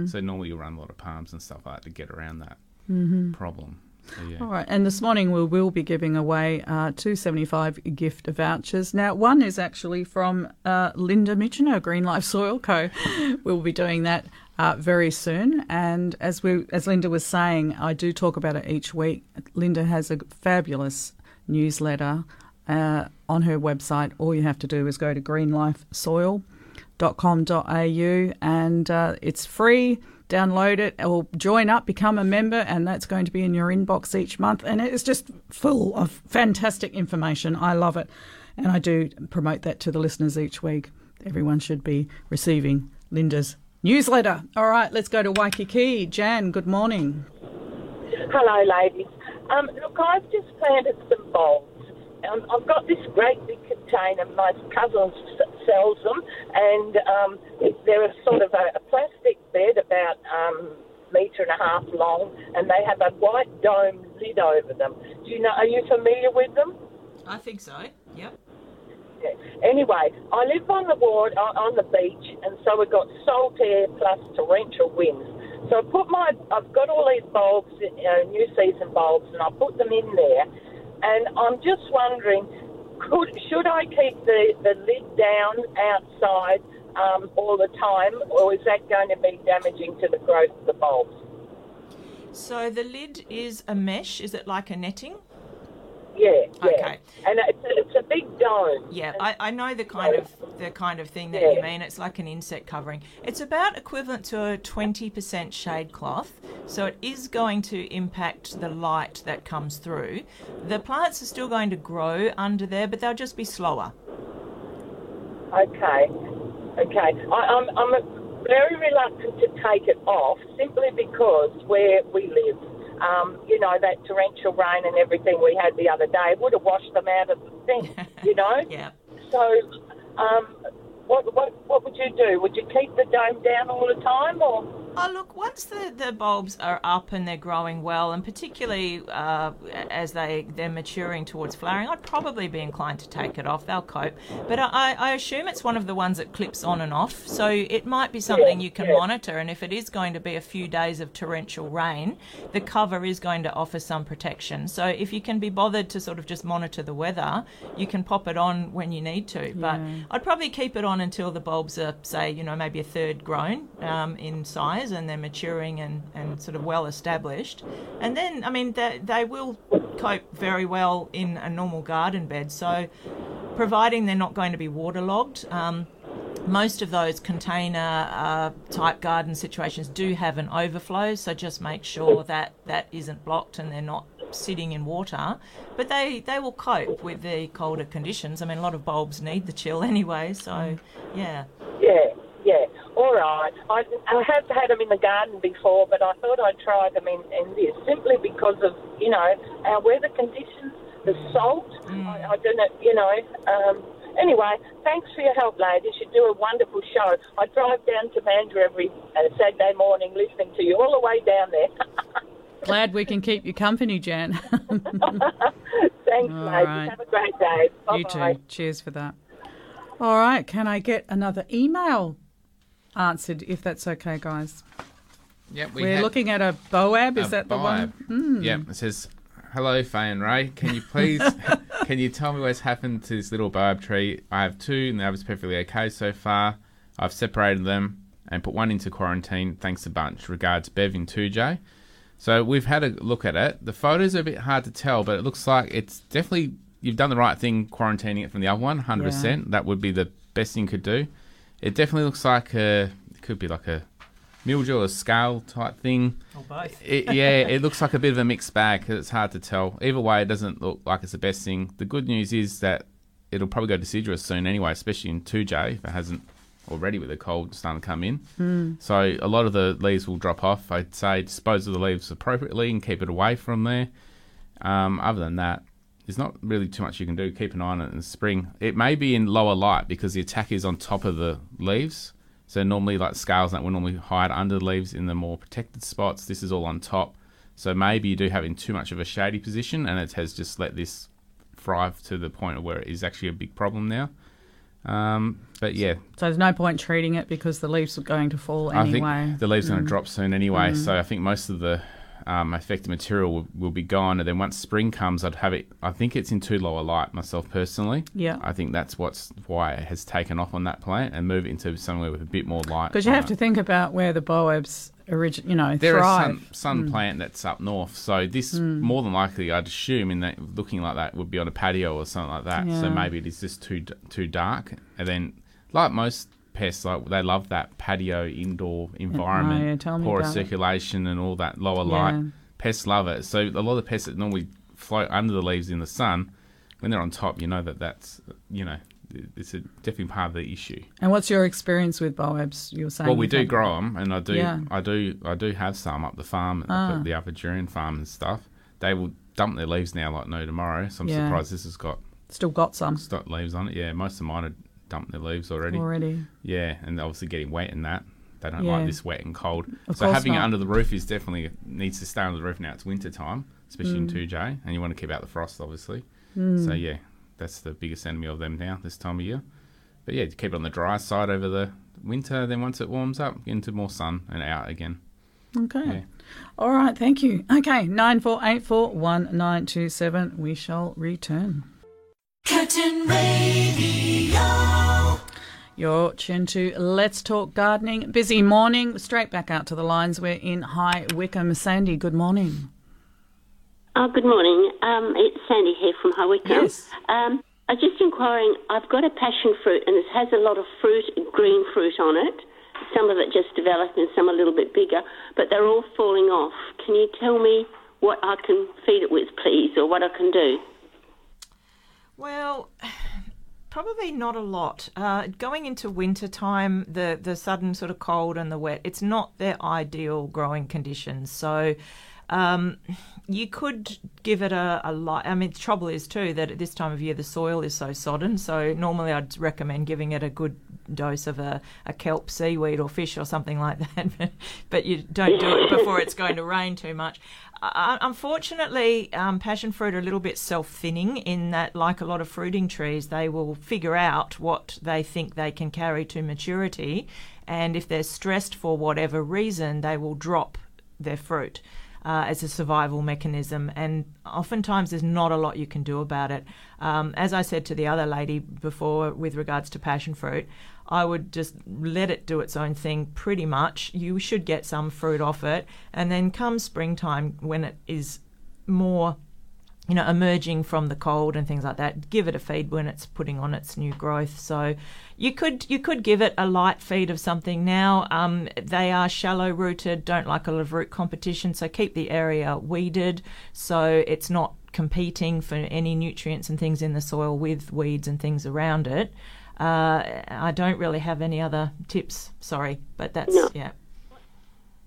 So normally you run a lot of palms and stuff like that to get around that Mm-hmm. problem. Yeah. All right, and this morning we will be giving away uh, two seventy-five gift vouchers. Now, one is actually from uh, Linda Michener, Green Life Soil Co. <laughs> we'll be doing that uh, very soon, and as we, as Linda was saying, I do talk about it each week. Linda has a fabulous newsletter uh, on her website. All you have to do is go to greenlifesoil.com.au, and uh, it's free download it or join up, become a member, and that's going to be in your inbox each month. And it's just full of fantastic information. I love it. And I do promote that to the listeners each week. Everyone should be receiving Linda's newsletter. All right, let's go to Waikiki. Jan, good morning. Hello, ladies. Um, look, I've just planted some bulbs. Um, I've got this great big container. My cousin s- sells them, and um, they're a sort of a, a plastic bed about um, metre and a half long, and they have a white dome lid over them. Do you know? Are you familiar with them? I think so. Yep. Yeah. Anyway, I live on the ward on, on the beach, and so we've got salt air plus torrential winds. So I put my, I've got all these bulbs, uh, new season bulbs, and I put them in there. And I'm just wondering, could should I keep the, the lid down outside um, all the time, or is that going to be damaging to the growth of the bulbs? So the lid is a mesh. Is it like a netting? Yeah, yeah. Okay. And it's a, it's a big dome. Yeah, I, I know the kind of the kind of thing that you mean. It's like an insect covering. It's about equivalent to a twenty percent shade cloth, so it is going to impact the light that comes through. The plants are still going to grow under there, but they'll just be slower. Okay, okay. I, I'm I'm very reluctant to take it off simply because where we live, um, you know, that torrential rain and everything we had the other day would have washed them out of the thing, <laughs> you know. Yeah. So, um, what what what would you do? Would you keep the dome down all the time, or? Oh, look, once the, the bulbs are up and they're growing well, and particularly uh, as they, they're maturing towards flowering, I'd probably be inclined to take it off. They'll cope. But I, I assume it's one of the ones that clips on and off, so it might be something you can monitor. And if it is going to be a few days of torrential rain, the cover is going to offer some protection. So if you can be bothered to sort of just monitor the weather, you can pop it on when you need to. But I'd probably keep it on until the bulbs are, say, you know, maybe a third grown um, in size and they're maturing and, and sort of well established. And then, I mean, they, they will cope very well in a normal garden bed. So, providing they're not going to be waterlogged, um, most of those container uh, type garden situations do have an overflow, so just make sure that that isn't blocked and they're not sitting in water, but they, they will cope with the colder conditions. I mean, a lot of bulbs need the chill <laughs> anyway, so yeah. Yeah, yeah. All right. I, I have had them in the garden before, but I thought I'd try them in, in this simply because of, you know, our weather conditions, the salt. I, I don't know, you know. Um, anyway, thanks for your help, ladies. You do a wonderful show. I drive down to Mandurah every uh, Saturday morning listening to you all the way down there. <laughs> Glad we can keep you company, Jan. <laughs> <laughs> Thanks, right. Have a great day. Bye-bye. you too. Cheers for that. All right. Can I get another email answered, if that's okay, guys? Yep, We are looking at a BOAB. Is a that the one? Hmm. Yep, it says, "Hello, Faye and Ray. Can you please, <laughs> can you tell me what's happened to this little boab tree? I have two, and the other's perfectly okay so far. I've separated them and put one into quarantine. Thanks a bunch. Regards, Bev in Toodyay." So we've had a look at it. The photos are a bit hard to tell, but it looks like it's definitely you've done the right thing quarantining it from the other one. Hundred percent. That would be the best thing you could do. It definitely looks like a it could be like a mildew or a scale type thing. Or both. It, yeah, it looks like a bit of a mixed bag 'cause it's hard to tell. Either way, it doesn't look like it's the best thing. The good news is that it'll probably go deciduous soon anyway, especially in Toodyay if it hasn't already with the cold starting to come in. So a lot of the leaves will drop off. I'd say dispose of the leaves appropriately and keep it away from there. Um, other than that, there's not really too much you can do. Keep an eye on it in the spring. It may be in lower light because the attack is on top of the leaves. So normally, like scales that will normally hide under the leaves in the more protected spots. This is all on top. So maybe you do have in too much of a shady position, and it has just let this thrive to the point where it is actually a big problem now. Um, but yeah, So there's no point treating it because the leaves are going to fall anyway. I think the leaves are going to drop soon anyway. So I think most of the um, affected material will, will be gone. And then once spring comes, I'd have it. I think it's in too low a light myself personally. Yeah. I think that's what's why it has taken off on that plant and move it into somewhere with a bit more light. Because you have it. to think about where the BOABs origin, you know, They're a thrive. sun, sun plant that's up north, so this more than likely, I'd assume, in that looking like that, would be on a patio or something like that. So maybe it is just too too dark. And then, like most pests, like they love that patio indoor environment, Oh, yeah, tell me it. circulation, and all that lower Yeah. light. Pests love it. So a lot of pests that normally float under the leaves in the sun, when they're on top, you know that that's you know it's a definitely part of the issue. And what's your experience with BOABs? You were saying. Well, we do grow them, and I do, Yeah. I do, I do have some up the farm, up Ah. at the upper Durian farm and stuff. They will dump their leaves now like no tomorrow. So I'm Yeah. surprised this has got Still got some got leaves on it. Yeah, most of mine have dumped their leaves already. already. Yeah, and obviously getting wet and that. They don't Yeah. like this wet and cold. Of so having it under the roof is definitely needs to stay under the roof now. It's winter time, especially Mm. in Toodyay, and you want to keep out the frost, obviously. So yeah, that's the biggest enemy of them now this time of year. But yeah, keep it on the dry side over the winter. Then once it warms up, into more sun and out again. Okay. Yeah. All right. Thank you. Okay. Nine four eight four one nine two seven. We shall return. Curtin Radio. You're tuned to Let's Talk Gardening. Busy morning. Straight back out to the lines. We're in High Wycombe. Sandy, good morning. Oh, good morning. Um, it's Sandy here from High Wycombe. Yes. Um, I was just inquiring. I've got a passion fruit, and it has a lot of fruit, green fruit on it. Some of it just developed, and some a little bit bigger, but they're all falling off. Can you tell me what I can feed it with, please, or what I can do? Well, <sighs> probably not a lot. Uh, going into winter time, the the sudden sort of cold and the wet, it's not their ideal growing conditions. So. Um, you could give it a, a light. I mean, the trouble is too that at this time of year the soil is so sodden. So normally I'd recommend giving it a good dose of a, a kelp seaweed or fish or something like <laughs> that. but, but you don't do it before it's going to rain too much. Uh, unfortunately, um, passion fruit are a little bit self-thinning in that, like a lot of fruiting trees, they will figure out what they think they can carry to maturity, and if they're stressed for whatever reason, they will drop their fruit. Uh, as a survival mechanism, and oftentimes there's not a lot you can do about it. Um, as I said to the other lady before, with regards to passion fruit, I would just let it do its own thing pretty much. You should get some fruit off it, and then come springtime when it is more you know, emerging from the cold and things like that. Give it a feed when it's putting on its new growth. So you could you could give it a light feed of something now. Um, they are shallow rooted, don't like a lot of root competition, so keep the area weeded so it's not competing for any nutrients and things in the soil with weeds and things around it. Uh, I don't really have any other tips. Sorry, but that's No. yeah.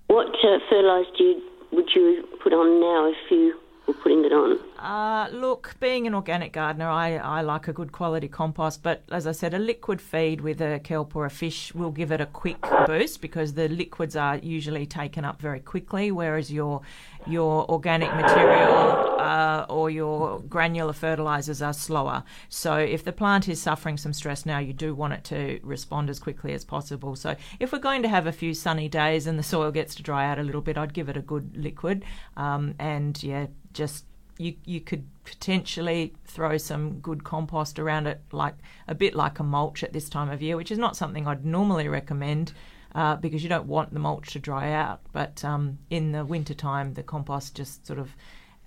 What uh, you, would you put on now if you were putting it on? Uh, look, being an organic gardener, I, I like a good quality compost, but as I said, a liquid feed with a kelp or a fish will give it a quick boost because the liquids are usually taken up very quickly, whereas your your organic material uh, or your granular fertilizers are slower. So if the plant is suffering some stress now, you do want it to respond as quickly as possible. So if we're going to have a few sunny days and the soil gets to dry out a little bit, I'd give it a good liquid, um, and yeah, just you you could potentially throw some good compost around it, like a bit like a mulch at this time of year, which is not something I'd normally recommend. Uh, because you don't want the mulch to dry out, but um, in the winter time, the compost just sort of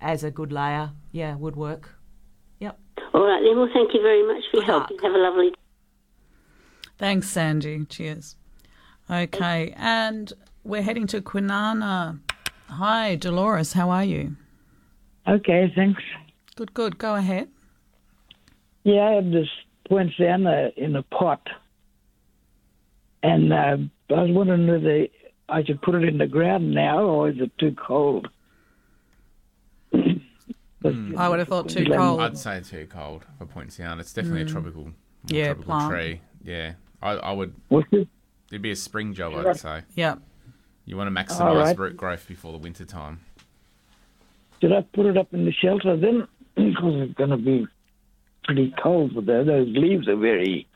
as a good layer, yeah, would work. Yep. All right, then. Well, thank you very much for your help. You have a lovely day. Thanks, Sandy. Cheers. Okay, and we're heading to Kwinana. Hi, Dolores. How are you? Okay, thanks. Good, good. Go ahead. Yeah, I have this poinsettia in a pot, and uh, I was wondering whether I should put it in the ground now, or is it too cold? I would have thought too cold. I'd say too cold for Poinciana. It's definitely Mm. a tropical, Yeah, tropical plant. tree. Yeah, I, I would. What's it? It'd be a spring job, I'd say. Yeah. You want to maximise All right. root growth before the winter time. Should I put it up in the shelter then? <clears throat> because it's going to be pretty cold with that. Those leaves are very.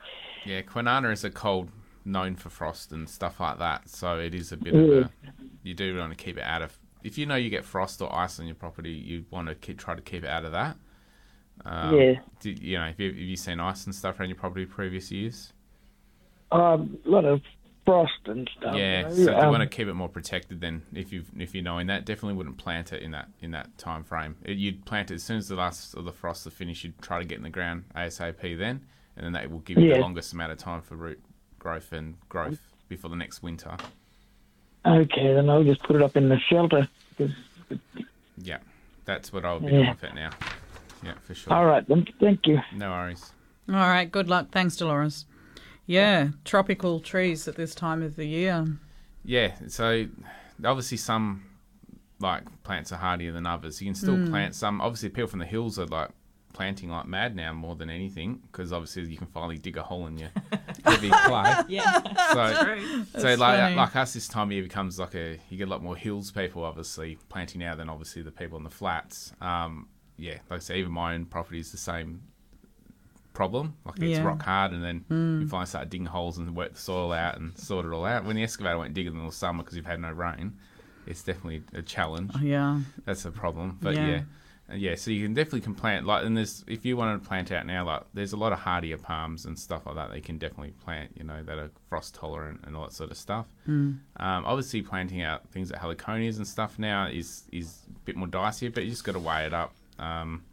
Yeah, Kwinana is a cold known for frost and stuff like that, so it is a bit Yeah. of a. You do want to keep it out of. If you know you get frost or ice on your property, you want to keep, try to keep it out of that. Um, Yeah. Do, you know, have you, have you seen ice and stuff around your property previous years? Um, a lot of frost and stuff. Yeah, you so know. if you Um, want to keep it more protected, then if you if you're knowing that, definitely wouldn't plant it in that in that time frame. It, you'd plant it as soon as the last of the frost are finished. You'd try to get in the ground ASAP then, and then that will give you Yeah. the longest amount of time for root growth and growth before the next winter. Okay, then I'll just put it up in the shelter. 'cause- Yeah, that's what I'll be Yeah. doing with it now. Yeah, for sure. All right, then. Thank you. No worries. All right. Good luck. Thanks, Dolores. Yeah, tropical trees at this time of the year. Yeah, so obviously some like plants are hardier than others. You can still Mm. plant some. Obviously, people from the hills are like planting like mad now more than anything because obviously you can finally dig a hole in your <laughs> heavy clay. Yeah. So, True. so That's like funny. like us this time of year becomes like a you get a lot more hills people obviously planting now than obviously the people in the flats. Um, yeah, like I say, even my own property is the same problem. Like it's Yeah. rock hard, and then Mm. you finally start digging holes and work the soil out and sort it all out. When the excavator went digging in the summer because you've had no rain, it's definitely a challenge. Yeah. That's a problem. But Yeah. yeah. Yeah, so you can definitely can plant like, and there's if you want to plant out now, like there's a lot of hardier palms and stuff like that. You can definitely plant, you know, that are frost tolerant and all that sort of stuff. Mm. Um, obviously, planting out things like heliconias and stuff now is is a bit more dicey, but you just got to weigh it up. Um,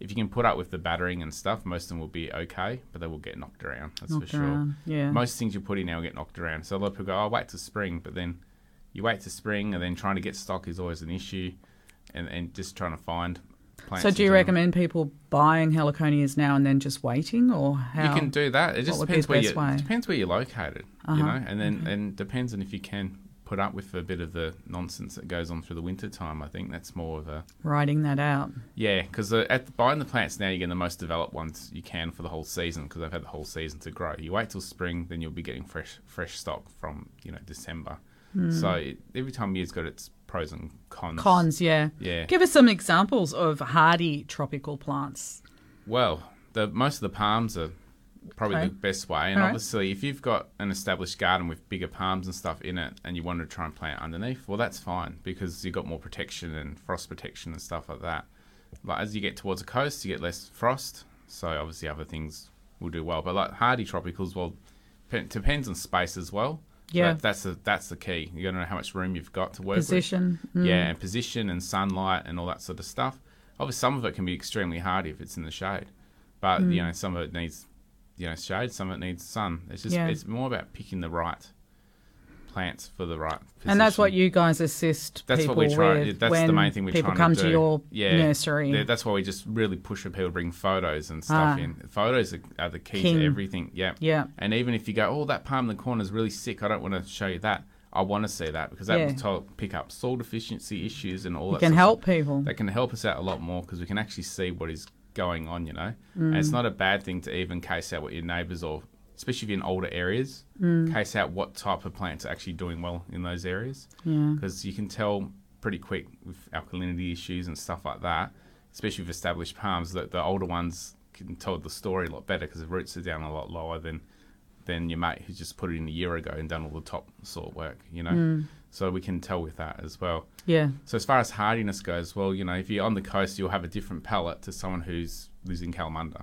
if you can put up with the battering and stuff, most of them will be okay, but they will get knocked around. That's Knocked for sure. around, yeah. Most things you put in now will get knocked around. So a lot of people go, "Oh, wait till spring," but then you wait to spring, and then trying to get stock is always an issue, and and just trying to find. Plants So, do you general. recommend people buying heliconias now and then just waiting, or how? You can do that. It just what would be depends where you way? depends where you're located. Uh-huh. You know, and then and depends on if you can put up with a bit of the nonsense that goes on through the winter time. I think that's more of a Writing that out. yeah, because at buying the plants now, you're getting the most developed ones you can for the whole season because they've had the whole season to grow. You wait till spring, then you'll be getting fresh fresh stock from you know December. Mm. So it, every time year's got its pros and cons. Cons, yeah. Yeah. Give us some examples of hardy tropical plants. Well, the most of the palms are probably Okay. the best way, and All right. obviously, if you've got an established garden with bigger palms and stuff in it, and you want to try and plant underneath, well, that's fine because you've got more protection and frost protection and stuff like that. Like as you get towards the coast, you get less frost, so obviously other things will do well. But like hardy tropicals, well, pe- depends on space as well. Yeah. that- that's the that's the key. You got to know how much room you've got to work Position, with. mm. Yeah, and position and sunlight and all that sort of stuff. obviously some of it can be extremely hardy if it's in the shade, but Mm. you know some of it needs you know shade, some of it needs sun. It's just Yeah. it's more about picking the right plants for the right. Position. And that's what you guys assist That's people what we try. with That's when the main thing we're people come to to, your yeah. nursery. That's why we just really push for people to bring photos and stuff Ah. in. Photos are, are the key King. to everything. Yeah. Yeah. And even if you go, oh, that palm in the corner is really sick, I don't want to show you that. I want to see that because that Yeah. will tell, pick up soil deficiency issues and all that. can sort help stuff. people. That can help us out a lot more because we can actually see what is going on. You know, Mm. and it's not a bad thing to even case out what your neighbours or especially if you're in older areas, Mm. case out what type of plants are actually doing well in those areas Yeah. because you can tell pretty quick with alkalinity issues and stuff like that, especially with established palms, that the older ones can tell the story a lot better because the roots are down a lot lower than than your mate who just put it in a year ago and done all the top sort work, you know. Mm. So we can tell with that as well. Yeah. So as far as hardiness goes, well, you know, if you're on the coast, you'll have a different palate to someone who's lives in Kalamunda.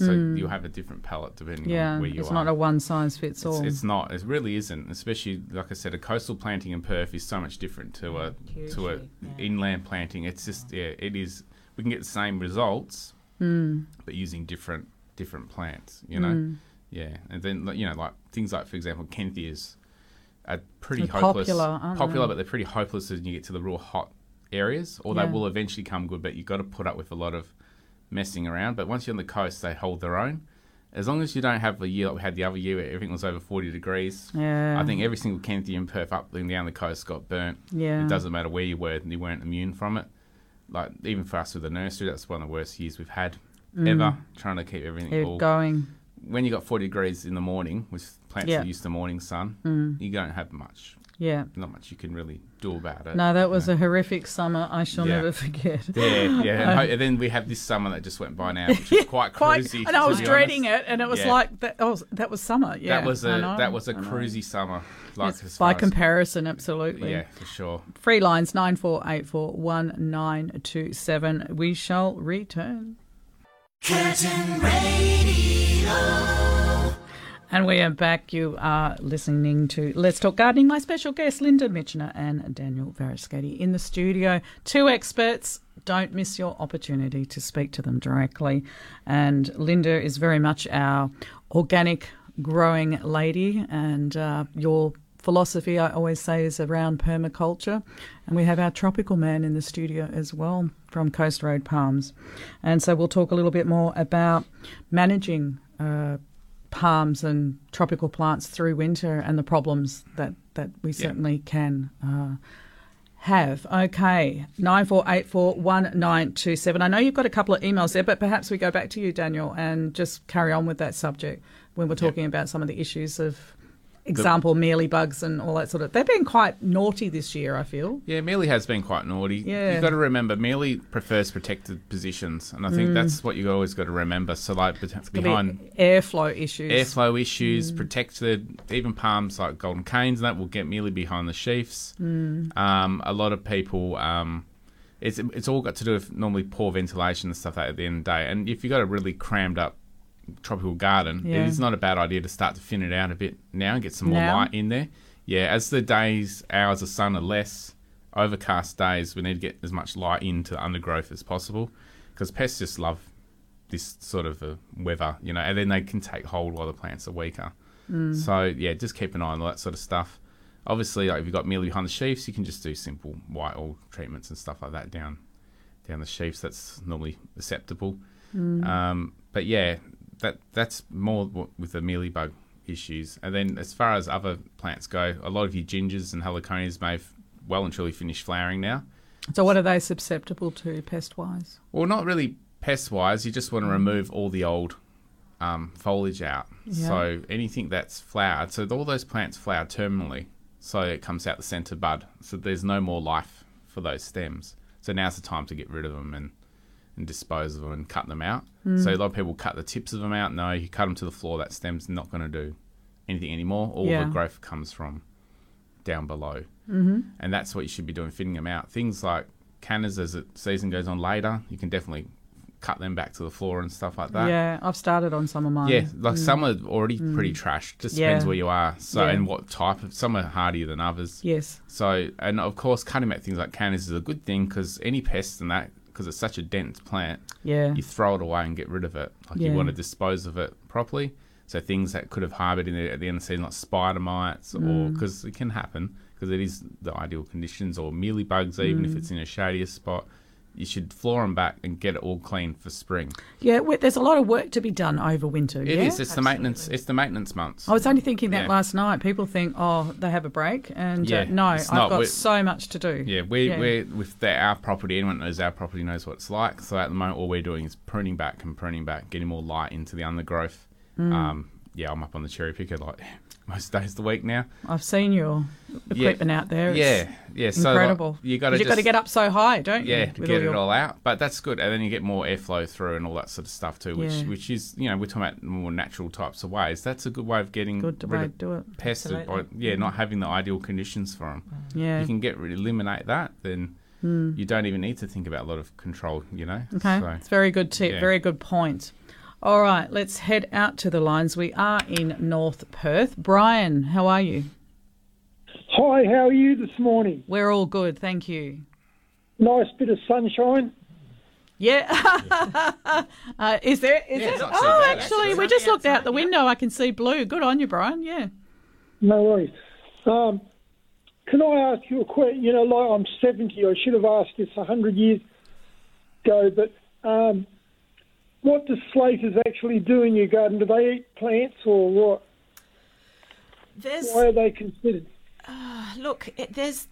So Mm. you'll have a different palette depending Yeah, on where you it's are. It's not a one size fits all. It's, it's not. It really isn't. Especially like I said, a coastal planting in Perth is so much different to a to a inland planting. It's just yeah, it is. We can get the same results, Mm. but using different different plants. You know, Mm. yeah. And then you know, like things like for example, Kentias are pretty They're hopeless. popular, aren't popular, they? but they're pretty hopeless when you get to the real hot areas. Or Yeah. they will eventually come good, but you've got to put up with a lot of messing around. But once you're on the coast, they hold their own. As long as you don't have a year like we had the other year where everything was over 40 degrees, Yeah. I think every single Kentia in Perth up and down the coast got burnt. Yeah. It doesn't matter where you were, and you weren't immune from it. Like, even for us with the nursery, that's one of the worst years we've had Mm. ever, trying to keep everything going. When you got 40 degrees in the morning, with plants Yeah. that used to morning sun, Mm. you don't have much. Yeah. Not much you can really do about it. No, that was a horrific summer. I shall Yeah. never forget. Yeah, yeah. <laughs> And, Uh, and then we have this summer that just went by now, which is <laughs> quite Quite, cruisy. and I was dreading honest. it, and it was Yeah. like that. Oh, that was summer. Yeah, that was a that was a know. cruisy summer. Like Yes, by far as- comparison, absolutely. Yeah, for sure. Free lines nine four eight four one nine two seven. We shall return. Curtin Radio. And we are back. You are listening to Let's Talk Gardening. My special guests, Linda Michener and Daniel Varascati, in the studio. Two experts. Don't miss your opportunity to speak to them directly. And Linda is very much our organic growing lady, and uh, your philosophy, I always say, is around permaculture. And we have our tropical man in the studio as well from Coast Road Palms. And so we'll talk a little bit more about managing. Uh, palms and tropical plants through winter and the problems that, that we certainly can uh, have. Okay, 94841927. I know you've got a couple of emails there, but perhaps we go back to you, Daniel, and just carry on with that subject when we're talking about some of the issues of example mealy bugs and all that sort of they've been quite naughty this year i feel Yeah, Mealy has been quite naughty. Yeah. You've got to remember, Mealy prefers protected positions, and I think Mm. that's what you always got to remember. So, like, Could be behind airflow issues airflow issues, Mm. protected, even palms like golden canes, and that will get Mealy behind the sheaths. Mm. Um, a lot of people, um, it's it's all got to do with normally poor ventilation and stuff like that at the end of the day. And if you've got a really crammed up tropical garden, Yeah. it's not a bad idea to start to thin it out a bit now and get some more Now? light in there. Yeah, as the days, hours of sun are less, overcast days, we need to get as much light into the undergrowth as possible because pests just love this sort of a weather, you know, and then they can take hold while the plants are weaker. Mm. So yeah, just keep an eye on all that sort of stuff. Obviously, like if you've got mealy behind the sheaves, you can just do simple white oil treatments and stuff like that down down the sheaves. That's normally acceptable. Mm. Um, but yeah, that that's more with the mealybug issues. And then as far as other plants go, a lot of your gingers and heliconias may have well and truly finished flowering now. so what are they susceptible to pest wise Well, not really pest wise. You just want to remove all the old um, foliage out. Yeah. So anything that's flowered, so all those plants flower terminally, so it comes out the centre bud. So there's no more life for those stems. So now's the time to get rid of them and, and dispose of them and cut them out. Mm. So a lot of people cut the tips of them out. No, you cut them to the floor. That stem's not going to do anything anymore. All Yeah. the growth comes from down below Mhm. and that's what you should be doing, thinning them out. Things like cannas, as the season goes on later, you can definitely cut them back to the floor and stuff like that. yeah i've started on some of mine Yeah, like Mm. some are already Mm. pretty trashed. Just Yeah. depends where you are. So Yeah. and what type of. Some are hardier than others. Yes. So and of course, cutting back things like cannas is a good thing because any pests and that because it's such a dense plant. Yeah. You throw it away and get rid of it. Like Yeah. you want to dispose of it properly. So things that could have harboured in there at the end of the season, like spider mites, or Mm. because it can happen because it is the ideal conditions, or mealy bugs, even if Mm. it's in a shadier spot. You should floor them back and get it all clean for spring. Yeah, there's a lot of work to be done over winter. It is. yeah? It's the maintenance. It's the maintenance months. I was only thinking that Yeah. last night. People think, oh, they have a break, and Yeah, uh, no, I've not. got We're- so much to do. Yeah, we we're with the, our property. Anyone that knows our property knows what it's like. So at the moment, all we're doing is pruning back and pruning back, getting more light into the undergrowth. Mm. Um, yeah, I'm up on the cherry picker like most days of the week now. I've seen your equipment out there. It's yeah, yeah. So like, incredible. you got to you got to get up so high, don't you? Yeah, to with get it your- all out. But that's good, and then you get more airflow through and all that sort of stuff too, which Yeah. which is you know we're talking about more natural types of ways. That's a good way of getting Good rid way of do it. pests. By, Absolutely. yeah, not having the ideal conditions for them. Yeah. you can get rid, eliminate that, then Hmm. you don't even need to think about a lot of control. You know. Okay, So, it's very good tip, yeah. very good point. All right, let's head out to the lines. We are in North Perth. Brian, how are you? Hi, how are you this morning? We're all good, thank you. Nice bit of sunshine. Yeah. <laughs> uh, is there? Is Yeah, it? it's not Oh, bad, actually, actually. we just looked out the window. I can see blue. Good on you, Brian. Yeah. No worries. Um, can I ask you a question? You know, like I'm 70. I should have asked this 100 years ago, but um, what do slaters actually do in your garden? Do they eat plants or what? There's Why are they considered? Ah, look, it, there's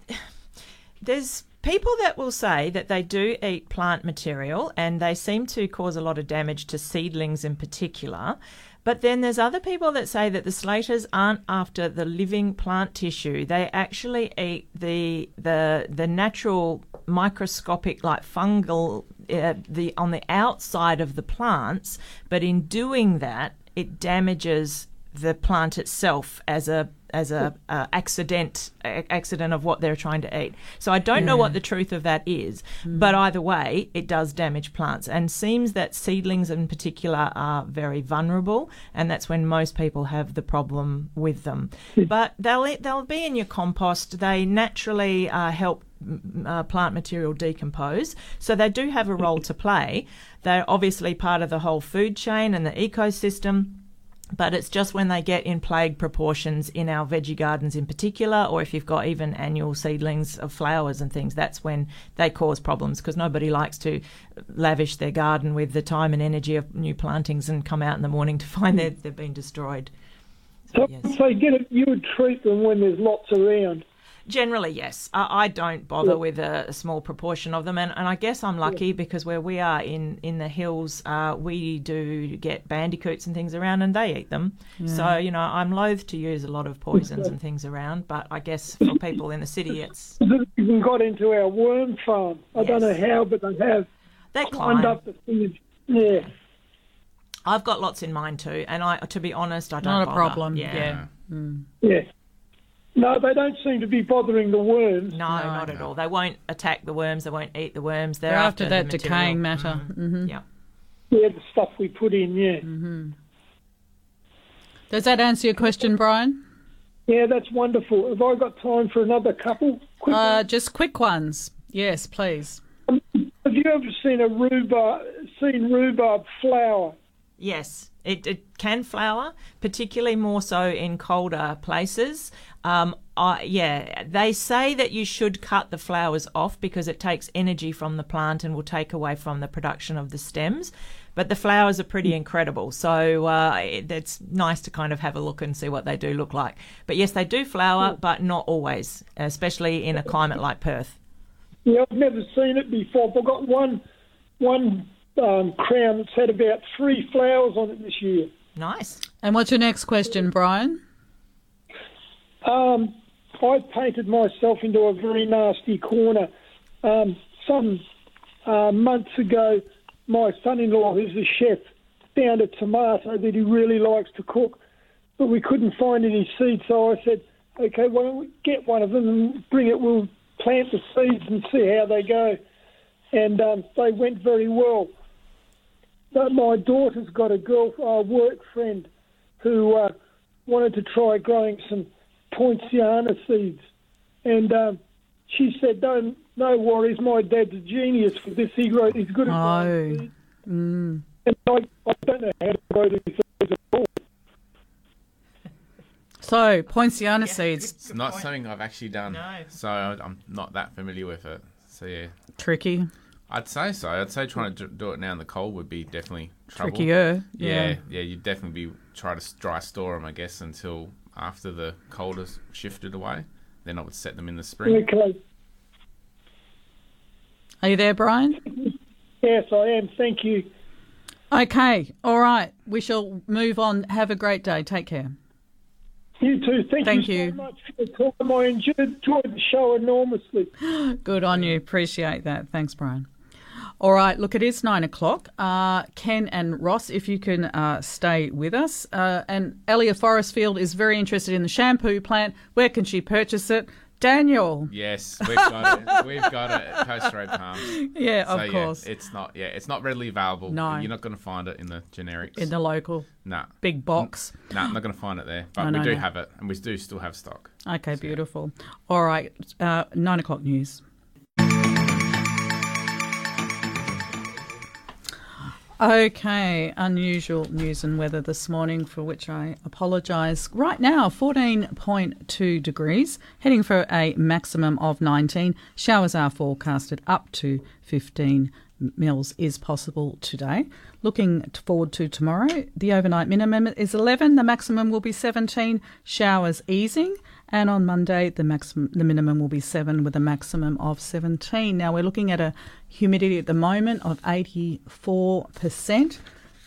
there's people that will say that they do eat plant material and they seem to cause a lot of damage to seedlings in particular. But then there's other people that say that the slaters aren't after the living plant tissue. They actually eat the the the natural microscopic like fungal uh, the on the outside of the plants, but in doing that it damages the plant itself as a as a uh, accident a- accident of what they're trying to eat. So I don't know what the truth of that is, but either way, it does damage plants and seems that seedlings in particular are very vulnerable, and that's when most people have the problem with them. But they'll they'll be in your compost. They naturally uh, help mm, uh, plant material decompose, so they do have a role to play. They're obviously part of the whole food chain and the ecosystem. But it's just when they get in plague proportions in our veggie gardens in particular, or if you've got even annual seedlings of flowers and things, that's when they cause problems because nobody likes to lavish their garden with the time and energy of new plantings and come out in the morning to find that they've been destroyed. So, so get it, you would treat them when there's lots around. Generally, yes. I, I don't bother Yeah. with a, a small proportion of them, and, and I guess I'm lucky because where we are in in the hills, uh, we do get bandicoots and things around, and they eat them. Yeah. So you know, I'm loath to use a lot of poisons and things around, but I guess for <coughs> people in the city, it's They've even got into our worm farm. I don't know how, but they have. They climbed up the thing. Yeah. I've got lots in mind too, and I, to be honest, I don't. Not a bother. problem, Yeah. yeah. Yeah. No, they don't seem to be bothering the worms. No, not at all. They won't attack the worms. They won't eat the worms. They're, They're after the that material. decaying matter. Mhm. hmm Yeah. Yeah, the stuff we put in, yeah. Mm-hmm. Does that answer your question, Brian? Yeah, that's wonderful. Have I got time for another couple? Quick Uh, just quick ones. Yes, please. Have you ever seen a rhubarb, seen rhubarb flower? Yes, it, it can flower, particularly more so in colder places. Um, I, yeah, they say that you should cut the flowers off because it takes energy from the plant and will take away from the production of the stems. But the flowers are pretty incredible, so uh, it, it's nice to kind of have a look and see what they do look like. But yes, they do flower, but not always, especially in a climate like Perth. Yeah, I've never seen it before. I've got one, one um, crown that's had about three flowers on it this year. Nice. And what's your next question, Brian? Um, I painted myself into a very nasty corner. Um, some uh, months ago, my son-in-law, who's a chef, found a tomato that he really likes to cook, but we couldn't find any seeds. So I said, "Okay, why don't we get one of them and bring it? We'll plant the seeds and see how they go." And um, they went very well. But my daughter's got a girl, uh, work friend, who uh, wanted to try growing some poinciana seeds, and um, she said, "Don't no worries, my dad's a genius for this. He wrote, he's good at Oh. growing seeds." Mm. And I, I don't know how to grow these seeds at all. So, Poinciana seeds. It's not something I've actually done. So I'm not that familiar with it. So yeah. Tricky. I'd say so. I'd say trying to do it now in the cold would be definitely trouble. Trickier, Yeah, yeah. yeah. You'd definitely be try to dry store them, I guess, until after the cold has shifted away. Then I would set them in the spring. Okay. Are you there, Brian? Yes, I am. Thank you. Okay. All right. We shall move on. Have a great day. Take care. You too. Thank, Thank you, you. so much for the time. I enjoyed, enjoyed the show enormously. <gasps> Good on you. Appreciate that. Thanks, Brian. All right, look, it is nine o'clock. Uh, Ken and Ross, if you can uh, stay with us. Uh, and Elia Forrestfield is very interested in the shampoo plant. Where can she purchase it? Daniel. Yes, we've got it. <laughs> We've got it at Coast Road Palms. Yeah, of So, course. it's not. Yeah, it's not readily available. No. you're not going to find it in the generics. In the local Nah. big box. No, I'm not going to find it there. <laughs> But No, we do no. have it, and we do still have stock. Okay, beautiful. All right, uh, nine o'clock news. Okay, unusual news and weather this morning, for which I apologise. Right now, 14.2 degrees, heading for a maximum of 19. Showers are forecasted up to 15 mils is possible today. Looking forward to tomorrow, the overnight minimum is 11, the maximum will be 17. Showers easing, and on Monday the maximum, the minimum will be 7 with a maximum of 17. Now we're looking at a humidity at the moment of 84%,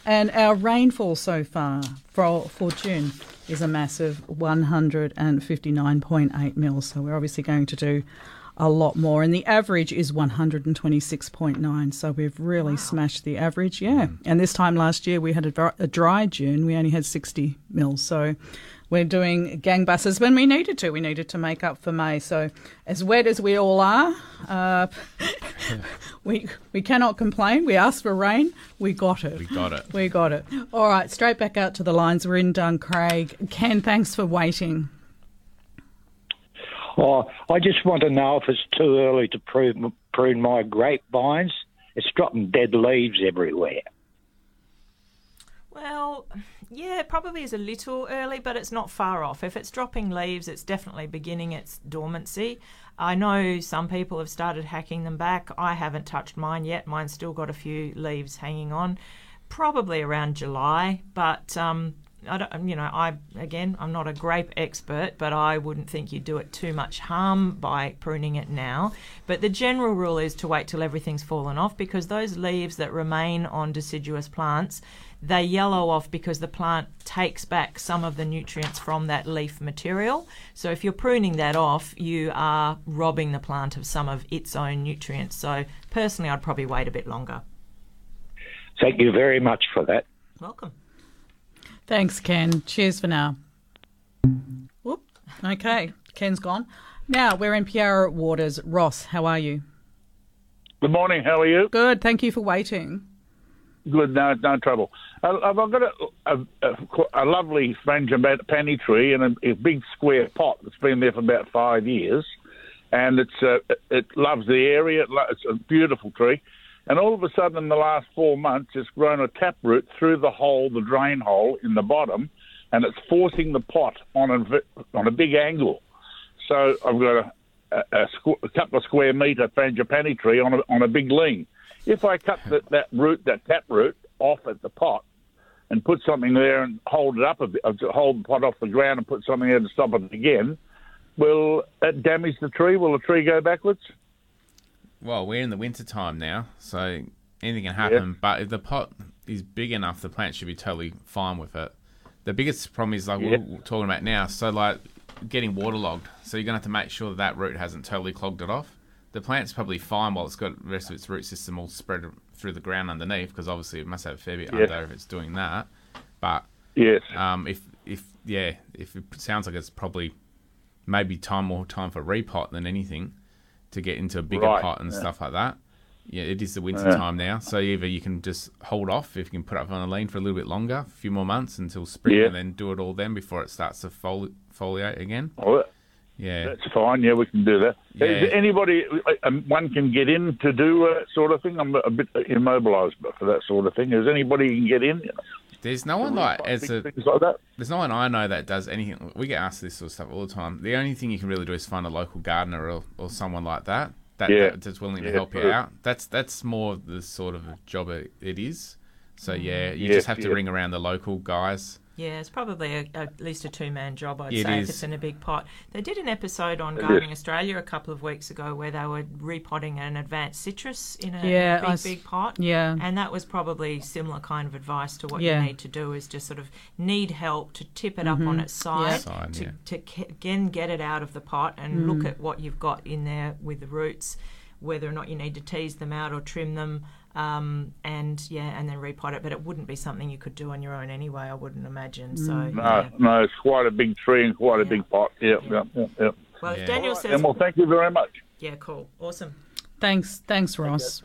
and our rainfall so far for for June is a massive 159.8 mils. So we're obviously going to do a lot more. And the average is 126.9. So we've really smashed the average, yeah. And this time last year we had a, dry- a dry June, we only had 60 mils. So we're doing gangbusters when we needed to. We needed to make up for May. So as wet as we all are, uh, <laughs> we we cannot complain. We asked for rain, we got it. We got it. We got it. All right, straight back out to the lines. We're in Duncraig. Ken, thanks for waiting. Oh, I just want to know if it's too early to prune, prune my grapevines. It's dropping dead leaves everywhere. Well, yeah, it probably is a little early, but it's not far off. If it's dropping leaves, it's definitely beginning its dormancy. I know some people have started hacking them back. I haven't touched mine yet. Mine's still got a few leaves hanging on. Probably around July, but um, I don't, you know, I again, I'm not a grape expert, but I wouldn't think you'd do it too much harm by pruning it now. But the general rule is to wait till everything's fallen off because those leaves that remain on deciduous plants, they yellow off because the plant takes back some of the nutrients from that leaf material. So if you're pruning that off, you are robbing the plant of some of its own nutrients. So personally, I'd probably wait a bit longer. Thank you very much for that. Welcome. Thanks, Ken. Cheers for now. Whoop. Okay, Ken's gone. Now we're in Piara Waters. Ross, how are you? Good morning. How are you? Good. Thank you for waiting. Good. No, no trouble. Uh, I've got a, a, a, lovely frangipani tree in a, a big square pot that's been there for about five years, and it's uh, it loves the area. It's a beautiful tree, and all of a sudden, in the last four months, it's grown a taproot through the hole, the drain hole in the bottom, and it's forcing the pot on a on a big angle. So I've got a, a, a, squ- a couple of square metre frangipani tree on a, on a big lean. If I cut the, that root, that tap root, off at the pot and put something there and hold it up a bit, uh, hold the pot off the ground and put something there to stop it again, will it damage the tree? Will the tree go backwards? Well, we're in the winter time now, so anything can happen. But if the pot is big enough, the plant should be totally fine with it. The biggest problem is like Yeah. we're talking about now. So like getting waterlogged. So you're gonna have to make sure that, that root hasn't totally clogged it off. The plant's probably fine while it's got the rest of its root system all spread through the ground underneath, because obviously it must have a fair bit Yeah. under if it's doing that. But Yes. um, if if yeah, if it sounds like it's probably maybe time more time for repot than anything to get into a bigger Right, pot and yeah. stuff like that. Yeah, it is the winter Yeah. time now, so either you can just hold off if you can put up on a lean for a little bit longer, a few more months until spring, and then do it all then before it starts to foli- foliate again. Well, Yeah. That's fine. Yeah, we can do that. Yeah. Is there anybody um, one can get in to do uh, sort of thing? I'm a bit immobilised for that sort of thing. Is anybody can get in? There's no one like as a like that. there's no one I know that does anything. We get asked this sort of stuff all the time. The only thing you can really do is find a local gardener or, or someone like that that Yeah. that's willing to Yeah, help you true. out. That's that's more the sort of job it it is. So yeah, you Yeah, just have to ring around the local guys. Yeah, it's probably a, at least a two man job, I'd It say, is. if it's in a big pot. They did an episode on It Gardening. Australia a couple of weeks ago where they were repotting an advanced citrus in a Yeah, big, I s- big pot. yeah. And that was probably similar kind of advice to what Yeah. you need to do is just sort of need help to tip it up on its side, Yeah. To, yeah. to ca- again get it out of the pot and look Mm. at what you've got in there with the roots, whether or not you need to tease them out or trim them. Um, and yeah, and then repot it, but it wouldn't be something you could do on your own anyway. I wouldn't imagine. So No, yeah. no, it's quite a big tree and quite a big pot. Yeah, yep, yep, yep. Well, if Daniel All right, says, then, well, thank you very much. yeah, cool, awesome. Thanks, thanks, Ross.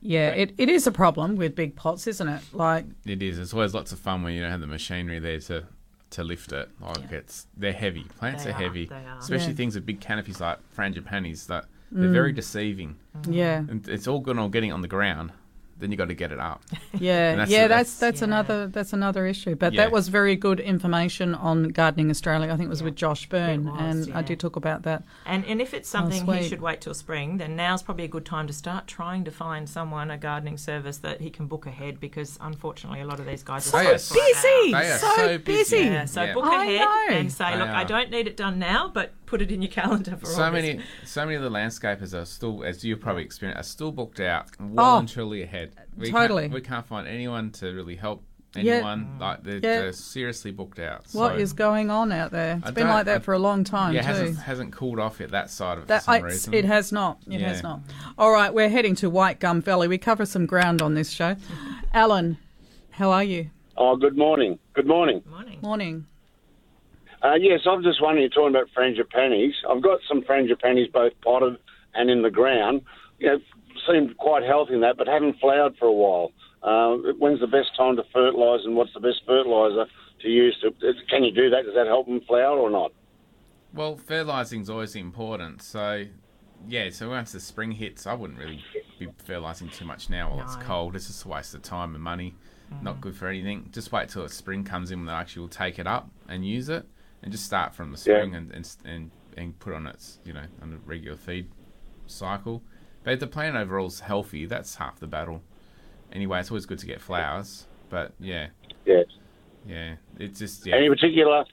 Yeah, it, it is a problem with big pots, isn't it? Like, It is. It's always lots of fun when you don't have the machinery there to to lift it. Like it's they're heavy. Plants They are are, heavy, they are. especially Yeah. things with big canopies like frangipanis. That they're Mm. very deceiving. Yeah. and it's all good on getting it on the ground. Then you got to get it up. <laughs> Yeah, that's yeah, the- that's that's another that's another issue. But Yeah. that was very good information on Gardening Australia. I think it was with Josh Byrne, was, and I yeah. did talk about that. And and if it's something he should wait till spring, then now's probably a good time to start trying to find someone a gardening service that he can book ahead because unfortunately a lot of these guys are are so busy, out. They are so so busy. busy. Yeah, so Yeah. book I ahead know. and say, They look, I don't need it done now, but put it in your calendar for all. So August. many, so many of the landscapers are still, as you've probably experienced, are still booked out well Oh, and truly ahead. We totally. can't, we can't find anyone to really help anyone Yeah. anyone. Like they're, Yeah. they're seriously booked out. What So- is going on out there? It's I been like that I- for a long time yeah, too. hasn't hasn't cooled off yet that side of it That for some I, reason. it has not. It Yeah. has not. All right, we're heading to White Gum Valley. We cover some ground on this show. Alan, how are you? Oh, good morning. Good morning. Morning. Morning. Uh, yes, I'm just wondering, you're talking about frangipanis. I've got some frangipanis both potted and in the ground. You know, seemed quite healthy in that, but haven't flowered for a while. Uh, when's the best time to fertilise and what's the best fertiliser to use? To, can you do that? Does that help them flower or not? Well, fertilising is always important. So, yeah, so once the spring hits, I wouldn't really be fertilising too much now while it's cold. It's just a waste of time and money. Not good for anything. Just wait till the spring comes in when they actually will take it up and use it, and just start from the Yeah. spring and, and and and put on its you know on a regular feed cycle. But if the plant overall is healthy, that's half the battle. Anyway, it's always good to get flowers, but yeah, Yeah. yeah, it's just yeah. Any particular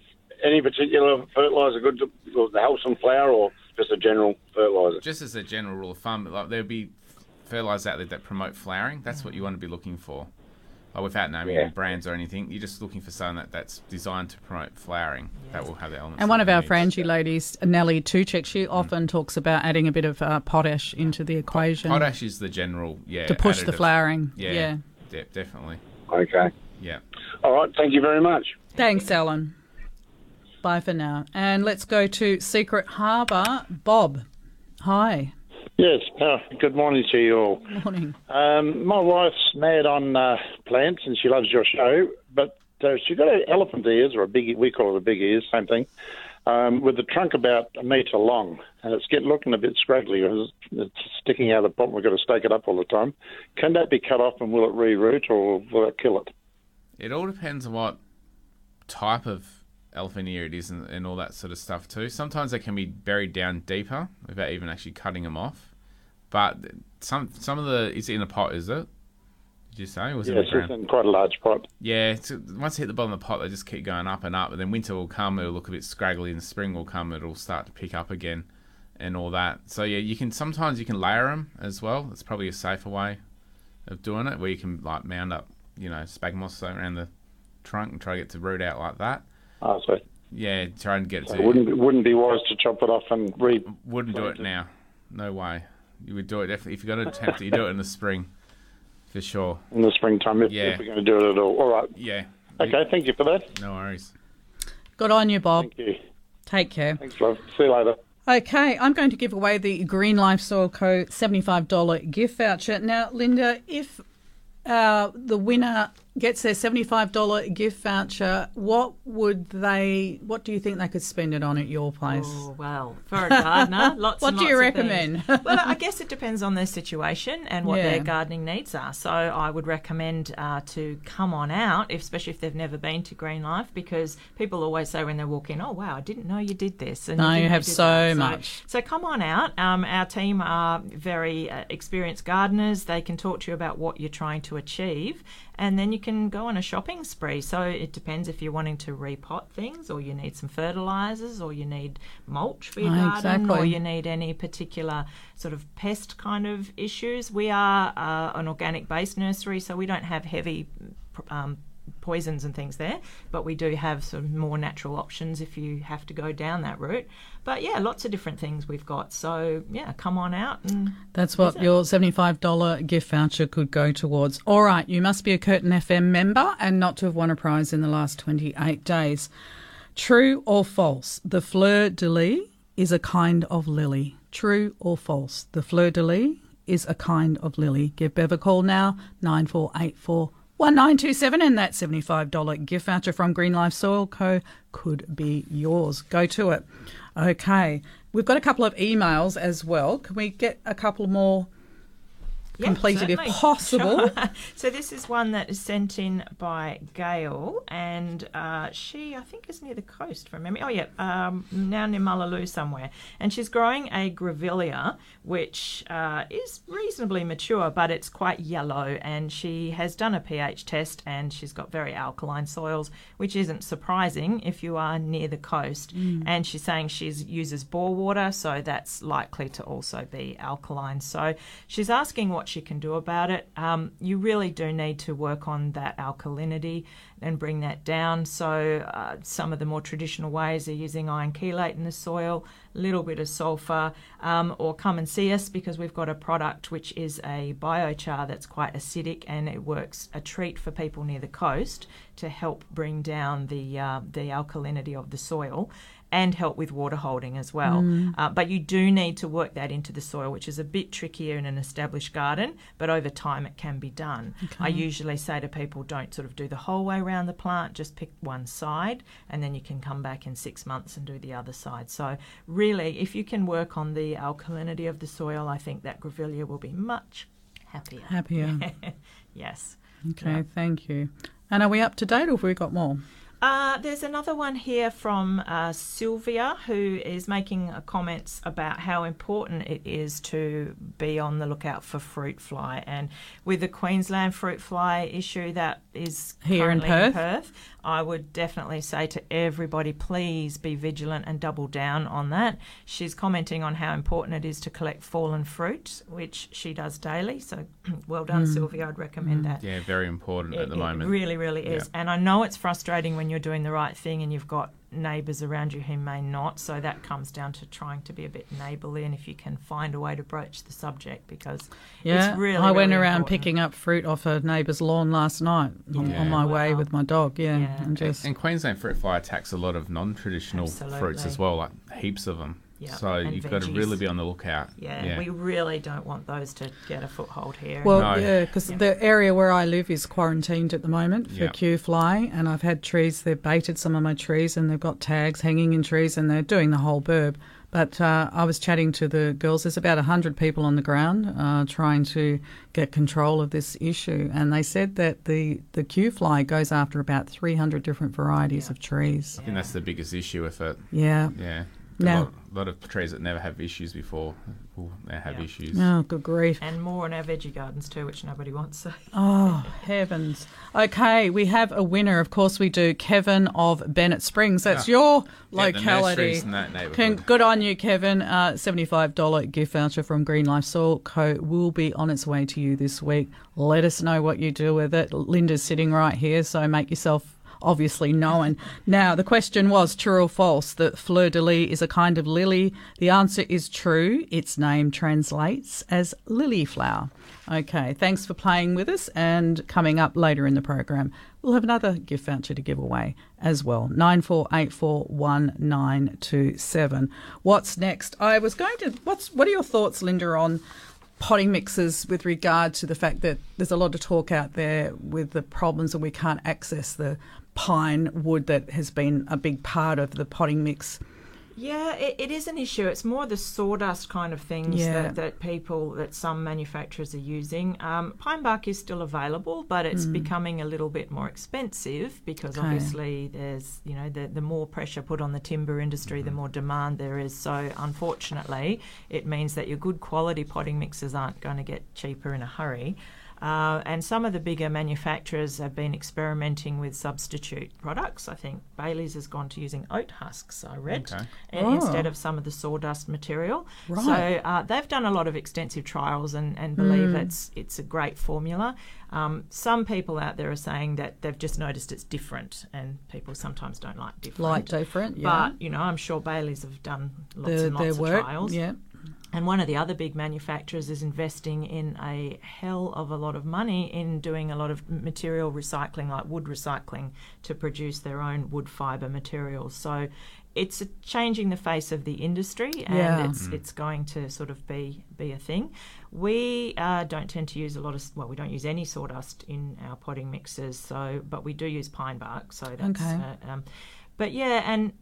any particular fertiliser good to, help them flower or just a general fertiliser? just as a general rule of thumb, like there'll be fertilizers out there that promote flowering. That's what you mm. want to be looking for. Like without naming Yeah. brands or anything, you're just looking for something that, that's designed to promote flowering. That will have the elements. And one of our need. Frangie ladies, Nellie Tuchek, she often talks about adding a bit of uh, potash into the equation. Potash is the general, yeah. To push the flowering, Yeah, yeah. de- definitely. Okay. Yeah. All right. Thank you very much. Thanks, Alan. Bye for now. And let's go to Secret Harbour. Bob, hi. Yes, uh, good morning to you all. Morning. Um, my wife's mad on uh, plants and she loves your show, but uh, she got a elephant ears, or a big, we call it a big ears, same thing, um, with the trunk about a metre long, and it's getting looking a bit scraggly. It's, it's sticking out of the pot. We've got to stake it up all the time. Can that be cut off, and will it reroot, or will it kill it? It all depends on what type of elephant ear it is and, and all that sort of stuff too. Sometimes they can be buried down deeper without even actually cutting them off. But some some of the is it in a pot? Is it? Did you say? Was it yes, the it's in quite a large pot. Yeah, it's, once they hit the bottom of the pot, they just keep going up and up. And then winter will come, it'll look a bit scraggly, and spring will come, it'll start to pick up again, and all that. So yeah, you can sometimes you can layer them as well. It's probably a safer way of doing it, where you can like mound up, you know, spagmos around the trunk and try to get to root out like that. Oh, so Yeah, try and get it so to. it wouldn't wouldn't be wise to chop it off and re. Wouldn't do it now. No way. You would do it definitely if you got to attempt it. You do it in the spring, for sure. in the springtime if, Yeah. if we're going to do it at all. All right. Yeah. Okay, thank you for that. No worries. Good on you, Bob. Thank you. Take care. Thanks, love. See you later. Okay, I'm going to give away the Green Life Soil Co. $75 gift voucher. Now, Linda, if uh, the winner gets their $75 gift voucher, what would they, what do you think they could spend it on at your place? Oh, well, for a gardener, <laughs> lots. What do you lots of recommend? <laughs> well, I guess it <laughs> depends on their situation and what Yeah. their gardening needs are. So I would recommend uh, to come on out, especially if they've never been to Green Life, because people always say when they walk in, "Oh wow, I didn't know you did this." And No, you didn't have so that." much. So come on out. Um, our team are very uh, experienced gardeners. They can talk to you about what you're trying to achieve, and then you can go on a shopping spree. So it depends if you're wanting to repot things, or you need some fertilizers, or you need mulch for your Oh, garden, or you need any particular sort of pest kind of issues. We are uh, an organic based nursery, so we don't have heavy. Um, poisons and things there, but we do have some more natural options if you have to go down that route. But yeah, lots of different things we've got. So yeah, come on out and That's what your $75 gift voucher could go towards. All right, you must be a Curtin FM member and not to have won a prize in the last 28 days. True or false? The fleur de lis is a kind of lily. True or false? The fleur de lis is a kind of lily. Give Bev a call now, 9484 1927, and that $75 gift voucher from Green Life Soil Co. could be yours. Go to it. Okay, we've got a couple of emails as well. Can we get a couple more Completed if <laughs> possible? Sure. so this is one that is sent in by Gail, and uh, she, I think, is near the coast from memory. Oh yeah, um, now near Mullaloo somewhere, and she's growing a grevillea, which uh, is reasonably mature, but it's quite yellow. And she has done a pH test, and she's got very alkaline soils, which isn't surprising if you are near the coast. Mm. And she's saying she uses bore water, so that's likely to also be alkaline. So she's asking what she can do about it. Um, you really do need to work on that alkalinity and bring that down. So uh, some of the more traditional ways are using iron chelate in the soil, a little bit of sulfur, um, or come and see us because we've got a product which is a biochar that's quite acidic and it works a treat for people near the coast to help bring down the uh, the alkalinity of the soil and help with water holding as well. Mm. Uh, but you do need to work that into the soil, which is a bit trickier in an established garden, but over time it can be done. I usually say to people, don't sort of do the whole way around the plant, just pick one side, and then you can come back in six months and do the other side. So, really, if you can work on the alkalinity of the soil, I think that grevillea will be much happier. Happier. <laughs> yes. Okay, Yeah. thank you. And are we up to date or have we got more? Uh, there's another one here from uh, Sylvia who is making uh, comments about how important it is to be on the lookout for fruit fly. And with the Queensland fruit fly issue that is Here in currently Perth? I would definitely say to everybody, please be vigilant and double down on that. She's commenting on how important it is to collect fallen fruit, which she does daily. So <clears throat> well done, Mm. Sylvia. I'd recommend that. Yeah, very important at the It- moment. Really, really is. Yeah. And I know it's frustrating when you're doing the right thing and you've got neighbours around you who may not. So that comes down to trying to be a bit neighbourly and if you can find a way to broach the subject because Yeah, it's really I went really around important. picking up fruit off a neighbour's lawn last night on, Yeah. on my way with my dog. Yeah, and just And Queensland fruit fly attacks a lot of non-traditional fruits as well, like heaps of them. Yeah, So and you've got to really be on the lookout. Yeah, we really don't want those to get a foothold here. Well, No. yeah, because the area where I live is quarantined at the moment for Yeah. Q fly, and I've had trees. They've baited some of my trees, and they've got tags hanging in trees, and they're doing the whole burb. But uh, I was chatting to the girls. There's about hundred people on the ground uh, trying to get control of this issue, and they said that the the Q fly goes after about 300 different varieties of trees. I think that's the biggest issue with it. Yeah. Yeah. A Now- lot, lot of trees that never have issues before will now have issues. Oh, good grief! And more in our veggie gardens too, which nobody wants. So. <laughs> Oh, heavens. Okay, we have a winner. Of course, we do. Kevin of Bennett Springs. That's Ah, your yeah, the locality. nurseries in that neighbourhood. Can- good on you, Kevin. Uh, $75 gift voucher from Green Life Soil Co. will be on its way to you this week. Let us know what you do with it. Linda's sitting right here, so make yourself obviously known. now, the question was true or false that fleur de lis is a kind of lily. The answer is true. Its name translates as lily flower. Okay, thanks for playing with us. And coming up later in the program, we'll have another gift voucher to give away as well. 94841927. What's next? I was going to. What's What are your thoughts, Linda, on potting mixes with regard to the fact that there's a lot of talk out there with the problems and we can't access the pine wood that has been a big part of the potting mix. Yeah, it, it is an issue. It's more the sawdust kind of things Yeah. that, that people, that some manufacturers are using. Um, pine bark is still available, but it's Mm. becoming a little bit more expensive because Okay. obviously there's, you know, the, the more pressure put on the timber industry, the more demand there is. So unfortunately, it means that your good quality potting mixes aren't going to get cheaper in a hurry. Uh, and some of the bigger manufacturers have been experimenting with substitute products. I think Bailey's has gone to using oat husks, I read, Okay. and Oh. instead of some of the sawdust material. Right. So uh, they've done a lot of extensive trials and, and believe Mm. it's it's a great formula. Um, some people out there are saying that they've just noticed it's different, and people sometimes don't like different. Like different, yeah. But you know, I'm sure Bailey's have done lots Their- and lots their of work, trials. yeah. And one of the other big manufacturers is investing in a hell of a lot of money in doing a lot of material recycling, like wood recycling, to produce their own wood fibre materials. So it's changing the face of the industry, and Yeah. it's Mm. it's going to sort of be be a thing. We uh, don't tend to use a lot of well, we don't use any sawdust in our potting mixes, so but we do use pine bark. So that's Okay. uh, um, but yeah, and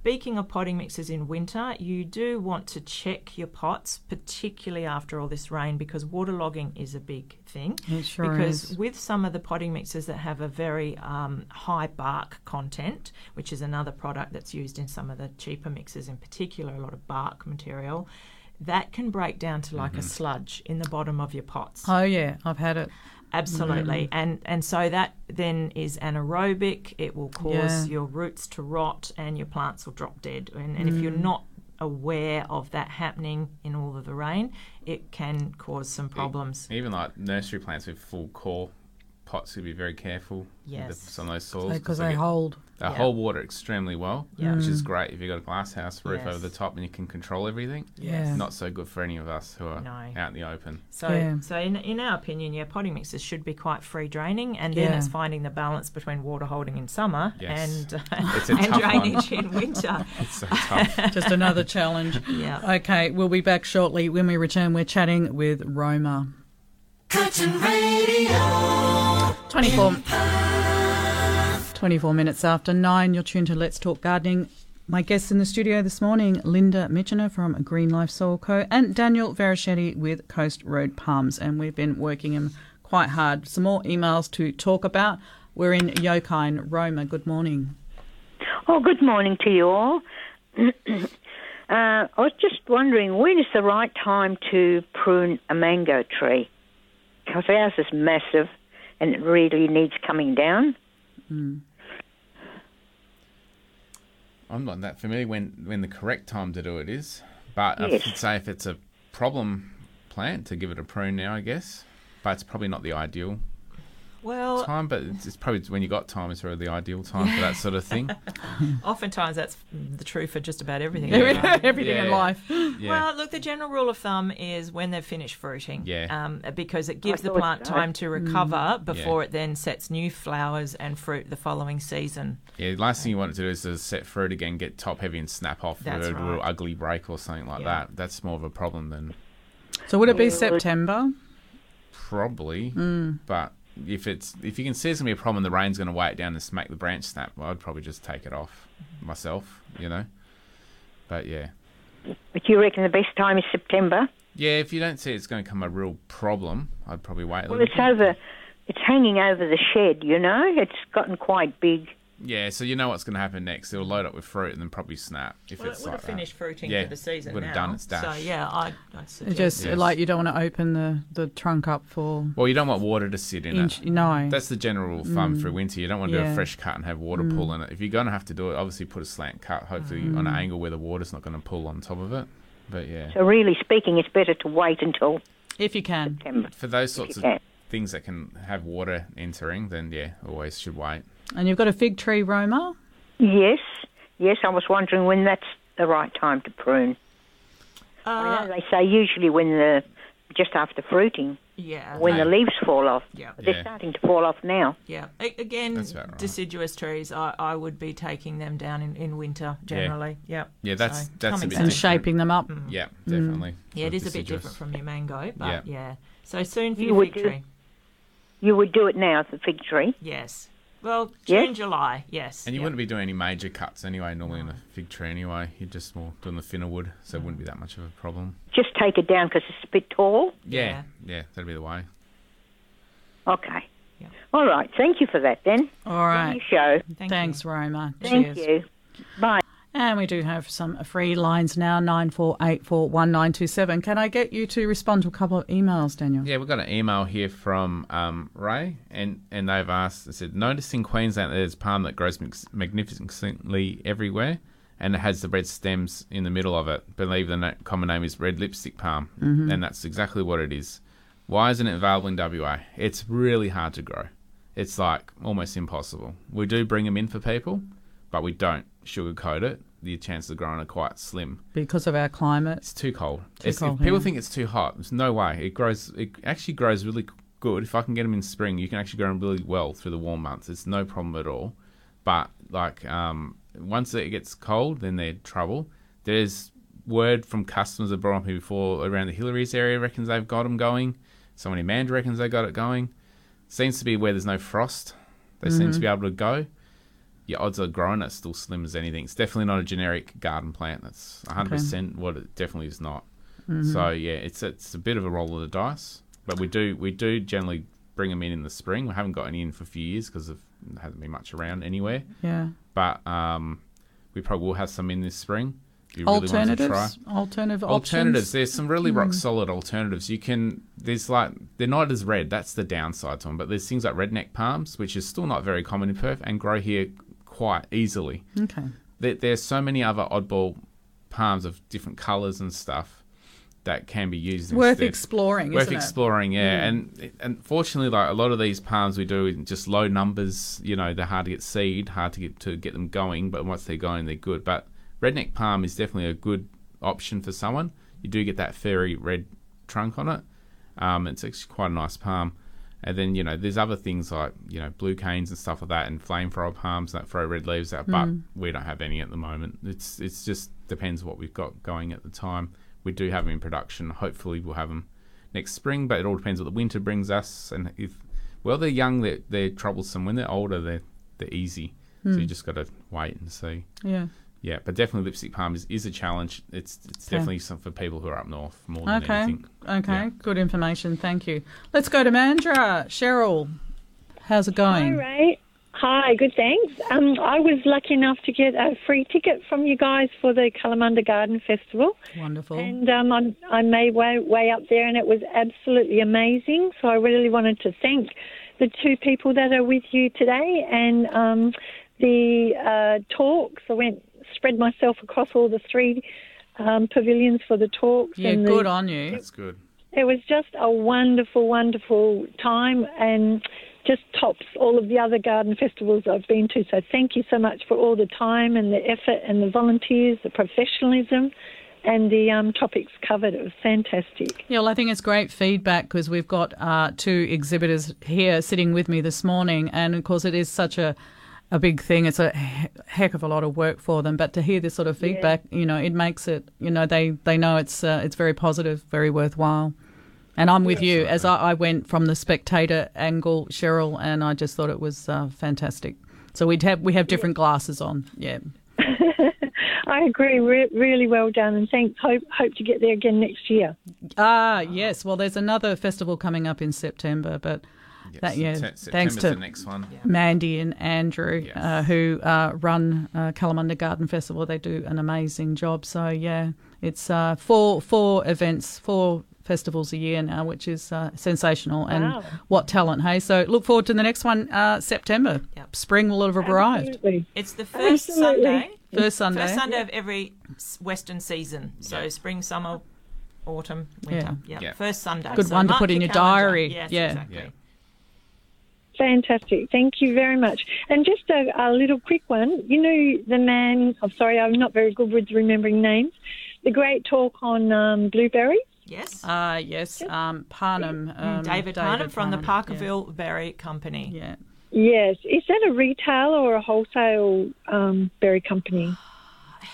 speaking of potting mixes in winter, you do want to check your pots, particularly after all this rain, because waterlogging is a big thing. It sure because is. with some of the potting mixes that have a very um, high bark content, which is another product that's used in some of the cheaper mixes, in particular, a lot of bark material. That can break down to like a sludge in the bottom of your pots. Oh yeah, I've had it. Absolutely, Mm. and and so that then is anaerobic. It will cause Yeah. your roots to rot, and your plants will drop dead. And, and if you're Mm. not aware of that happening in all of the rain, it can cause some problems. Even like nursery plants with full core pots, you'd be very careful with Yes. the, some of those soils. 'cause they hold. They Yeah. hold water extremely well, Yeah. which is Mm. great if you've got a glass house roof Yes. over the top and you can control everything. Yeah. Not so good for any of us who are No. out in the open. So, Yeah. so in, in our opinion, yeah, potting mixes should be quite free draining, and then it's finding the balance between water holding in summer Yes. and uh, It's <laughs> and tough one. drainage in winter. <laughs> It's so tough. <laughs> Just another challenge. Yeah. Okay, we'll be back shortly. When we return, we're chatting with Roma. Curtin Radio. 24, 24 minutes after nine, you're tuned to Let's Talk Gardening. My guests in the studio this morning, Linda Michener from Green Life Soil Co. and Daniel Verichetti with Coast Road Palms. And we've been working them quite hard. Some more emails to talk about. We're in Yokine, Roma. Good morning. Oh, good morning to you all. <clears throat> uh, I was just wondering when is the right time to prune a mango tree? Because ours is massive and it really needs coming down. I'm not that familiar when, when the correct time to do it is, but I Yes. should say if it's a problem plant to give it a prune now, I guess. But it's probably not the ideal Well, time, but it's, it's probably when you got time, it's really the ideal time for that sort of thing. <laughs> Oftentimes, that's the truth for just about everything. Every- in life. <laughs> everything in Yeah. life. <laughs> Yeah. Well, look, the general rule of thumb is when they've finished fruiting. Yeah. Um, because it gives I the plant time to recover Mm. before it then sets new flowers and fruit the following season. Yeah, the last thing you want to do is to set fruit again, get top heavy, and snap off That's with a real ugly break or something like Yeah. that. That's more of a problem than So would it be Yeah. September? probably. Mm. But if it's if you can see it's gonna be a problem, the rain's gonna weigh it down and smack the branch snap. Well, I'd probably just take it off myself, you know. But yeah, But you reckon the best time is September? yeah. If you don't see it's going to come a real problem, I'd probably wait a Well, it's bit. over. It's hanging over the shed, you know. It's gotten quite big. Yeah, so you know what's going to happen next. It'll load up with fruit and then probably snap. If Well, it's it would like have finished that. fruiting yeah, for the season would now. have done its dash. So yeah, I, I suggest. just Yes. like you don't want to open the, the trunk up for. Well, you don't want water to sit in Inch- it. no. That's the general rule of thumb Mm. for winter. You don't want to do a fresh cut and have water Mm. pull in it. If you're going to have to do it, obviously put a slant cut, hopefully on an Mm. angle where the water's not going to pull on top of it. But yeah, So really speaking, it's better to wait until If you can. September. for those sorts of can. things that can have water entering, then yeah, always should wait. And you've got a fig tree, Roma? Yes, yes. I was wondering when that's the right time to prune. Uh, I know they say usually when the just after fruiting. Yeah. When the leaves fall off. Yeah. They're Yeah. starting to fall off now. Yeah. A- again, right. deciduous trees, I, I would be taking them down in, in winter generally. Yeah. Yeah, that's- So, that's a bit and shaping them up. Yeah, Mm. definitely. Yeah, it for is a bit different from your mango, but Yeah. yeah. So soon for You your would fig do- tree. You would do it now, for the fig tree. Yes. Well, Yes? June, July, yes. And you yeah. wouldn't be doing any major cuts anyway, normally in a fig tree anyway. You're just more doing the thinner wood, so it wouldn't be that much of a problem. Just take it down because it's a bit tall. Yeah, yeah, that'd be the way. Okay. All right. Thank you for that then. All right. Your show. Thanks, Roma. Thank Cheers. you. Bye. And we do have some free lines now, 94841927. Can I get you to respond to a couple of emails, Daniel? Yeah, we've got an email here from um, Ray, and, and they've asked, they said, noticing Queensland there's palm that grows magnificently everywhere, and it has the red stems in the middle of it. Believe the common name is red lipstick palm, Mhm. and that's exactly what it is. Why isn't it available in WA? It's really hard to grow. It's like almost impossible. We do bring them in for people, but we don't sugarcoat it. The chances of growing are quite slim. Because of our climate. It's too cold. Too It's- cold, people yeah. think it's too hot. There's no way. It grows. It actually grows really good. If I can get them in spring, you can actually grow them really well through the warm months. It's no problem at all. But like um, once it gets cold, then they're trouble. There's word from customers that brought them here before around the Hillary's area reckons they've got them going. Someone in Mandurah reckons they got it going. Seems to be where there's no frost. They seem to Mhm. be able to go. Your odds of growing it still slim as anything. It's definitely not a generic garden plant. That's 100% what it definitely is not. Mhm. So yeah, it's it's a bit of a roll of the dice. But we do we do generally bring them in in the spring. We haven't got any in for a few years because there hasn't been much around anywhere. Yeah. But um, we probably will have some in this spring. If you really wanted to try. Alternative alternatives. options? There's some really rock Mm. solid alternatives. You can there's like they're not as red. That's the downside to them. But there's things like redneck palms, which is still not very common in Perth, and grow here quite easily. Okay. There, there's so many other oddball palms of different colours and stuff that can be used. Worth instead. exploring, Worth isn't it? exploring, yeah. Mm. And and fortunately, like a lot of these palms we do in just low numbers. You know, they're hard to get seed, hard to get to get them going. But once they're going, they're good. But redneck palm is definitely a good option for someone. You do get that fairy red trunk on it. Um, it's actually quite a nice palm. And then you know, there's other things like you know blue canes and stuff like that, and flame flamethrower palms that throw red leaves out. But Mm. we don't have any at the moment. It's it's just depends what we've got going at the time. We do have them in production. Hopefully, we'll have them next spring. But it all depends what the winter brings us. And if well, they're young, they're, they're troublesome. When they're older, they're they're easy. So Hmm. you just got to wait and see. Yeah. Yeah, but definitely lipstick palm is, is a challenge. It's it's Okay. definitely something for people who are up north more than Okay. anything. Okay. Yeah. Good information. Thank you. Let's go to Mandurah. Cheryl, how's it going? Hi, Ray. Hi, good, thanks. Um, I was lucky enough to get a free ticket from you guys for the Kalamunda Garden Festival. Wonderful. And um, I, I made way, way up there, and it was absolutely amazing. So I really wanted to thank the two people that are with you today and um, the uh, talks. I went, spread myself across all the three um, pavilions for the talks. Yeah, and the, good on you. That's good. it was just a wonderful, wonderful time and just tops all of the other garden festivals I've been to. So thank you so much for all the time and the effort and the volunteers, the professionalism, and the um, topics covered. It was fantastic. Yeah, well, I think it's great feedback because we've got uh, two exhibitors here sitting with me this morning, and of course, it is such a a big thing. It's a heck of a lot of work for them, but to hear this sort of feedback, you know, it makes it, you know, they they know it's uh, it's very positive, very worthwhile. And I'm with you as I, I went from the spectator angle, Cheryl, and I just thought it was uh, fantastic. So we'd have we have different glasses on, yeah. <laughs> I agree. Re- really well done, and thanks. Hope hope to get there again next year. Ah, yes. Well, there's another festival coming up in September, but that yeah, Sept- thanks to the next one. Yeah. Mandy and Andrew uh, who uh, run uh, Kalamunda Garden Festival. They do an amazing job. So yeah, it's uh, four four events, four festivals a year now, which is uh, sensational. And what talent, hey! So look forward to the next one, uh, September. Spring will have arrived. Absolutely. It's the first Absolutely. Sunday. First Sunday. First Sunday of every Western season. So spring, summer, autumn, winter. Yeah. Yeah. Yeah. First Sunday. Good So one to put in your calendar. diary. Yes, Yeah. exactly. Yeah. Fantastic. Thank you very much. And just a, a little quick one. You know, the man, I'm sorry, I'm not very good with remembering names, the great talk on um, blueberries Yes. Uh, yes. Um, Parnham. Um, David, Parnham from the Parnham, yeah. Parkerville Berry Company. Yeah. Yes. Is that a retail or a wholesale um, berry company?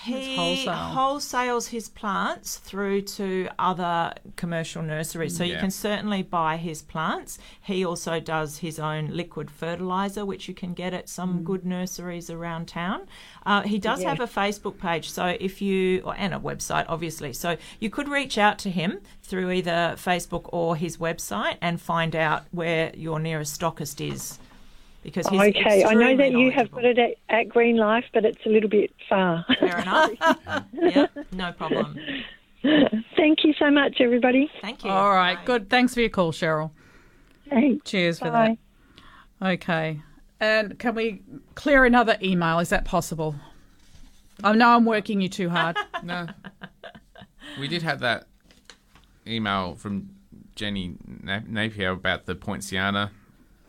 He wholesale. wholesales his plants through to other commercial nurseries. So you can certainly buy his plants. He also does his own liquid fertilizer, which you can get at some good nurseries around town. Uh, he does Yeah. have a Facebook page, so if you or, and a website, obviously. So you could reach out to him through either Facebook or his website and find out where your nearest stockist is. Because he's okay, I know that you have got it at, at Green Life, but it's a little bit far. Fair enough. <laughs> <laughs> yeah, no problem. Thank you so much, everybody. Thank you. All right. Good. Thanks for your call, Cheryl. Thanks. Cheers for Bye. that. Okay. And can we clear another email? Is that possible? I know I'm working you too hard. <laughs> No. We did have that email from Jenny Napier about the Poinciana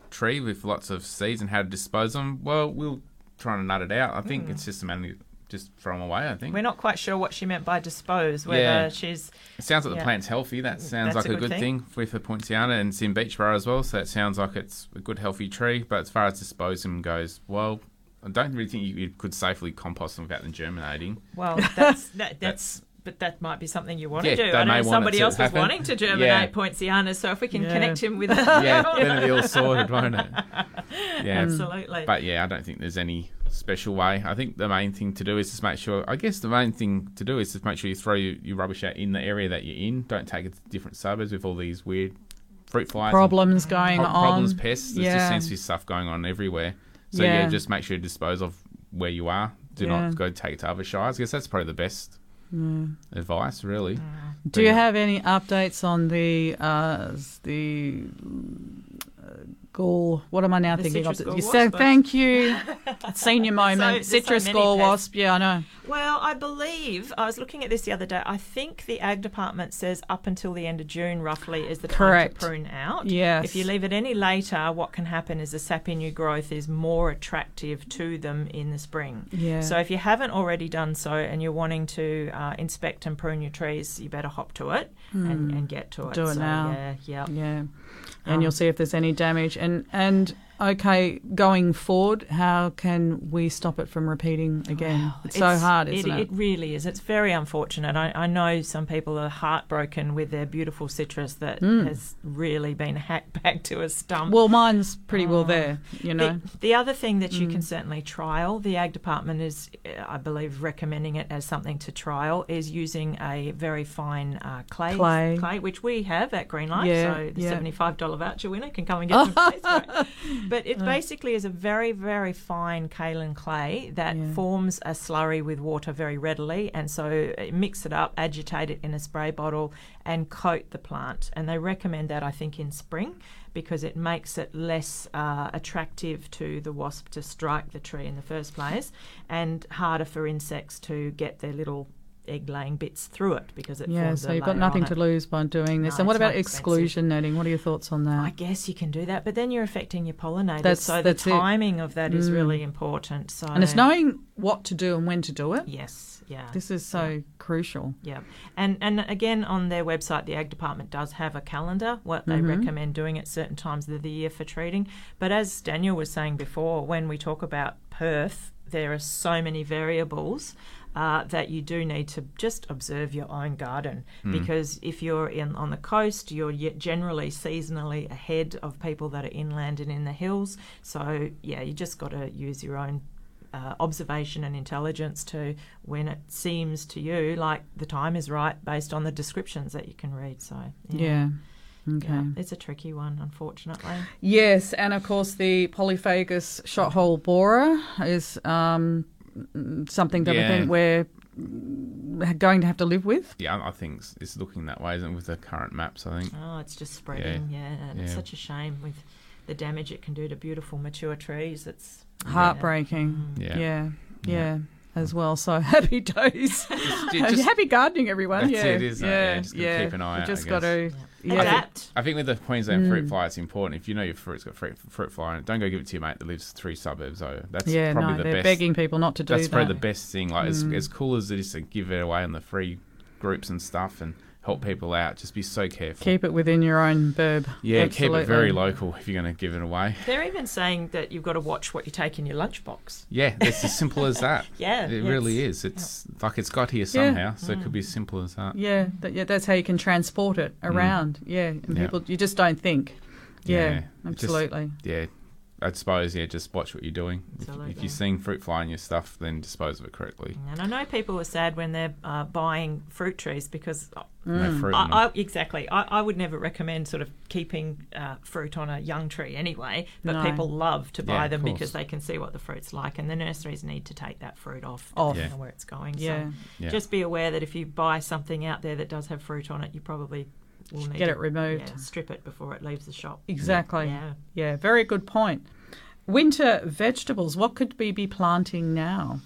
tree with lots of seeds and how to dispose of them. Well, we'll try and nut it out. I think Mm. it's just a matter of just throw them away, I think. We're not quite sure what she meant by dispose, whether Yeah. she's. It sounds like yeah. the plant's healthy. That sounds That's like a good, thing. with the Poinciana, and it's in Beechboro as well. So it sounds like it's a good, healthy tree. But as far as disposing goes, well, I don't really think you, you could safely compost them without them germinating. Well, that's that, <laughs> that's. But that might be something you want Yeah, to do. they I may know want it somebody to else was wanting to germinate Yeah. Poinciana, so if we can Yeah. connect him with <laughs> yeah, then it'll be all sorted, won't it? <laughs> Yeah, Absolutely. But yeah, I don't think there's any special way. I think the main thing to do is just make sure. I guess the main thing to do is just make sure you throw your, your rubbish out in the area that you're in. Don't take it to different suburbs with all these weird fruit flies, and Problems mm. going pro- on. problems, pests. There Yeah. just seems to be stuff going on everywhere. So yeah. Yeah. just make sure you dispose of where you are. Do Yeah. not go take it to other shires. I guess that's probably the best Mm. advice, really. Do But you yeah. have any updates on the uh, the gall? What am I now The thinking of? gall wasp. thank you. <laughs> Senior moment. So- so Citrus many gall wasp. Yeah, I know. Well, I believe I was looking at this the other day. I think the ag department says up until the end of June, roughly, is the time Correct. to prune out. Yes. If you leave it any later, what can happen is the sappy new growth is more attractive to them in the spring. Yeah. So if you haven't already done so and you're wanting to uh, inspect and prune your trees, you better hop to it and, Mm. and get to it. Do it so, now. Yeah. Yeah. Yeah. And Um, you'll see if there's any damage. And and okay, going forward, how can we stop it from repeating again? it's, so hard, isn't it? It really is. It's very unfortunate. I, I know some people are heartbroken with their beautiful citrus that Mm. has really been hacked <laughs> back to a stump. Well, mine's pretty well Oh. there, you know. The, the other thing that you Mm. can certainly trial, the Ag Department is, uh, I believe, recommending it as something to trial, is using a very fine uh, clay, Clay. which we have at Green Life. Yeah, so the yeah. $75 voucher winner can come and get <laughs> some clay. But it basically is a very, very fine kaolin clay that Yeah. forms a slurry with water very readily. And so uh, mix it up, agitate it in a spray bottle, and coat the plant. And they recommend that, I think, in spring because it makes it less uh, attractive to the wasp to strike the tree in the first place and harder for insects to get their little egg laying bits through it because it Yeah, so you've got nothing to lose by doing this. No, and what about exclusion netting? What are your thoughts on that? I guess you can do that, but then you're affecting your pollinators. That's- so that's the timing of that is Mm. really important. So and it's knowing what to do and when to do it. Yes, yeah. This is so crucial. Yeah, and and again on their website, the Ag Department does have a calendar what they Mhm. recommend doing at certain times of the year for treating. But as Daniel was saying before, when we talk about Perth, there are so many variables. Uh, that you do need to just observe your own garden Hmm. because if you're in on the coast, you're generally seasonally ahead of people that are inland and in the hills. So yeah, you just got to use your own uh, observation and intelligence to when it seems to you like the time is right based on the descriptions that you can read. So Yeah. Okay. yeah, it's a tricky one, unfortunately. Yes, and of course the polyphagous shot hole borer is um, mm, something that I Yeah. think we're mm, going to have to live with. Yeah, I think it's- it's looking that way, isn't it, with the current maps, I think. Oh, it's just spreading, yeah, and it's such a shame with the damage it can do to beautiful mature trees. It's Heartbreaking. Yeah. Yeah. Yeah. As well, so <laughs> happy days, just- happy gardening, everyone. That's yeah, it, isn't it? yeah, Yeah, just gotta yeah. keep an eye You out, Just got to, guess. Yeah. I think, I think with the Queensland fruit Mm. fly, it's important. If you know your fruit's got fruit, fruit fly it, don't go give it to your mate that lives three suburbs over. That's Yeah, probably no, the they're best. begging people not to do That's probably the best thing. Like as, Mm. as cool as it is to give it away on the free groups and stuff and help people out. Just be so careful. Keep it within your own burb. yeah, Absolutely. keep it very local if you're going to give it away. They're even saying that you've got to watch what you take in your lunchbox. Yeah, it's as simple as that. <laughs> Yeah, it yeah, really is. It's like it's got here Yeah. somehow, so it Mm. could be as simple as that. Yeah, that, yeah, that's how you can transport it around. Yeah, and Yeah. people, you just don't think. Yeah, it just- absolutely. yeah, I suppose. Yeah, just watch what you're doing. If, if you're seeing fruit fly in your stuff, then dispose of it correctly. And I know people are sad when they're uh, buying fruit trees because uh, No Mm. fruit I. I, exactly. I, I would never recommend sort of keeping uh, fruit on a young tree anyway. But No. people love to buy Yeah, them because they can see what the fruit's like, and the nurseries need to take that fruit off, Off. Yeah. where it's going. Yeah. So Yeah. just be aware that if you buy something out there that does have fruit on it, you probably need Get to it removed. yeah, strip it before it leaves the shop. Exactly. Yeah. Yeah, very good point. Winter vegetables, what could we be planting now?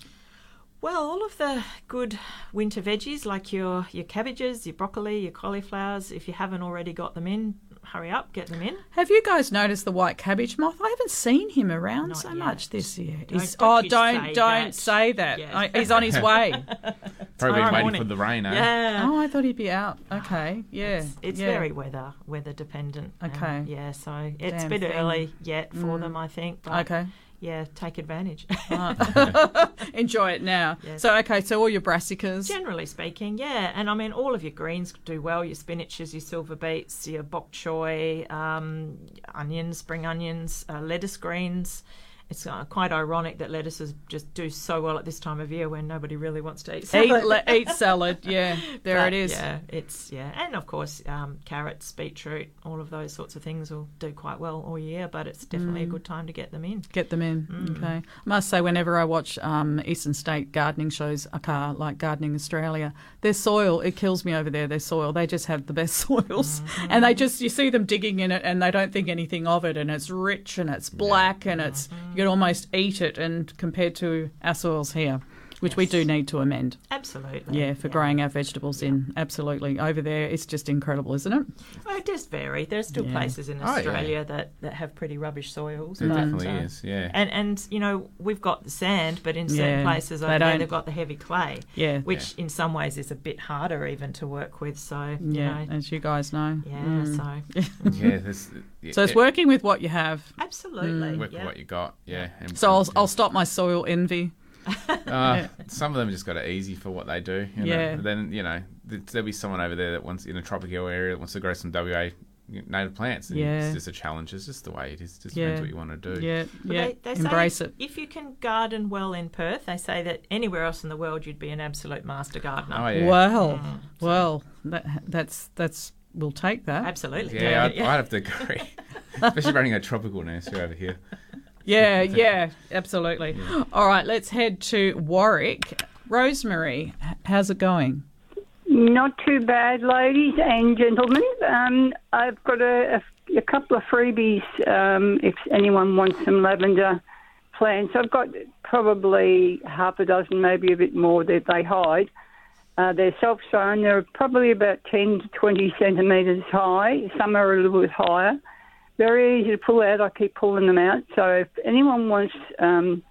Well, all of the good winter veggies like your your cabbages, your broccoli, your cauliflowers, if you haven't already got them in, hurry up, get them in. Have you guys noticed the white cabbage moth? I haven't seen him around Not so yet. much this year. Don't- He's- don't oh, don't say don't that. say that. Yeah. I- he's on his <laughs> way. Probably Tomorrow waiting morning. for the rain, eh? Yeah. Oh, I thought he'd be out. Okay, yeah. It's, it's yeah. very weather weather dependent. and, Okay. yeah, so it's Damn a bit thing. early yet for Mm. them, I think. But Okay. Yeah, take advantage. <laughs> <laughs> Enjoy it now. Yes. So okay, so all your brassicas. Generally speaking, yeah, and I mean all of your greens do well. Your spinaches, your silver beets, your bok choy, um, onions, spring onions, uh, lettuce greens. It's uh, quite ironic that lettuces just do so well at this time of year when nobody really wants to eat salad. Eat, le- eat <laughs> salad. Yeah, there But, it is. Yeah, it's yeah, and of course um, carrots, beetroot, all of those sorts of things will do quite well all year. But it's definitely a Mm. good time to get them in. Get them in. Mm. Okay. I must say, whenever I watch um, Eastern State gardening shows, like Gardening Australia, their soil, it kills me over there. Their soil, they just have the best <laughs> soils. Mm-hmm. And they just, you see them digging in it and they don't think anything of it. And it's rich and it's black and it's, Mm-hmm. you can almost eat it. And compared to our soils here, which we do need to amend. Absolutely. Yeah, for growing our vegetables in. Absolutely. Over there, it's just incredible, isn't it? Oh, it does vary. There's still Yeah. places in Oh, yeah. Australia that, that have pretty rubbish soils. There but, definitely uh, is, yeah. And and you know we've got the sand, but in certain Yeah, places they over there they've got the heavy clay. Yeah. Which in some ways is a bit harder even to work with. So you Yeah, know, as you guys know. Yeah, Mm. so <laughs> Yeah, there's- yeah, so it's yeah. working with what you have. Absolutely. Work with what you got, yeah. And, So I'll, I'll stop my soil envy. <laughs> Uh, Some of them just got it easy for what they do. You know? Yeah. But then you know there'll be someone over there that wants in a tropical area that wants to grow some WA native plants. And Yeah. It's just a challenge. It's just the way it is. Just Yeah. depends what you want to do. Yeah, But yeah. they, they Embrace say it. If you can garden well in Perth, they say that anywhere else in the world you'd be an absolute master gardener. Oh, yeah. Well, Mm. well, that, that's that's we'll take that. Absolutely. Yeah, I'd, <laughs> I'd have to agree. <laughs> Especially running a tropical nursery over here. Yeah, yeah, absolutely. All right, let's head to Warwick. Rosemary, how's it going? Not too bad, ladies and gentlemen. Um, I've got a, a, a couple of freebies um, if anyone wants some lavender plants. I've got probably half a dozen, maybe a bit more that they hide. Uh, they're self-sown. They're probably about 10 to 20 centimetres high. Some are a little bit higher. Very easy to pull out. I keep pulling them out. So if anyone wants um,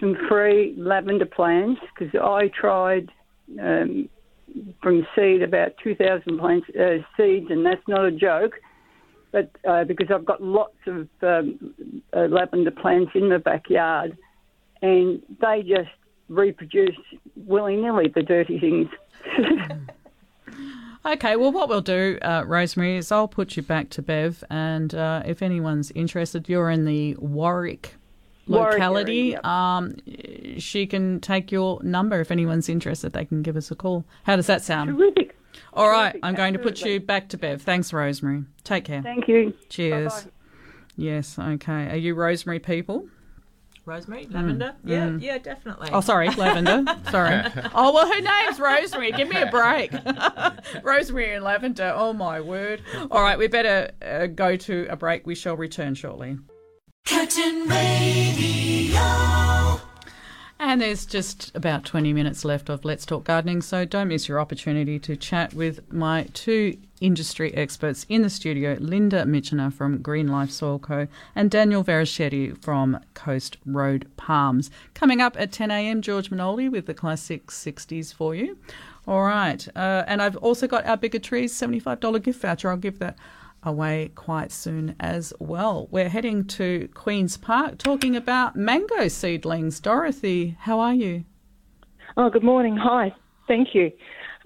some free lavender plants, because I tried um, from seed about 2,000 plants uh, seeds, and that's not a joke. But uh, because I've got lots of um, uh, lavender plants in the backyard, and they just reproduce willy nilly the dirty things. <laughs> Okay, well, what we'll do, uh, Rosemary, is I'll put you back to Bev, and uh, if anyone's interested, you're in the Warwick Warwick locality. area, Um, she can take your number if anyone's interested. They can give us a call. How does that sound? Terrific. All right, I'm going to put you back to Bev. Thanks, Rosemary. Take care. Thank you. Cheers. Bye-bye. Yes. Okay. Are you Rosemary people? Rosemary, lavender. Yeah, mm. yeah, definitely. Oh, sorry, <laughs> lavender. sorry. <laughs> Oh well, her name's Rosemary. Give me a break. <laughs> Rosemary and lavender. Oh my word. All right, we better uh, go to a break. We shall return shortly. Curtin Radio. And there's just about 20 minutes left of Let's Talk Gardening, so don't miss your opportunity to chat with my two industry experts in the studio Linda Michener from Green Life Soil Co. and Daniel Veraschetti from Coast Road Palms. Coming up at 10 a.m., George Minoldi with the classic 60s for you. All right. Uh, and I've also got our Bigger Trees $75 gift voucher. I'll give that away quite soon as well. We're heading to Queen's Park talking about mango seedlings. Dorothy, how are you? Oh, good morning. Hi. Thank you.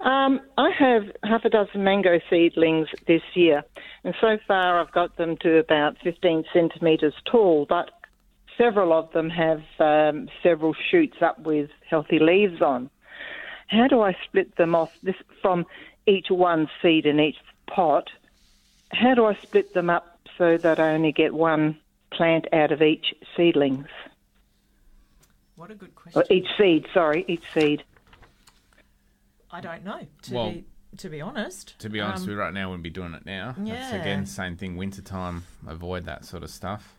Um, I have half a dozen mango seedlings this year, and so far I've got them to about 15 centimetres tall, but several of them have um, several shoots up with healthy leaves on. How do I split them off this from each one seed in each pot? How do I split them up so that I only get one plant out of each seedlings? What a good question. Or each seed, sorry, each seed. I don't know. To Well- be to be honest. To be honest, Um, we right now wouldn't be doing it now. It's Yeah. again same thing. Wintertime, avoid that sort of stuff.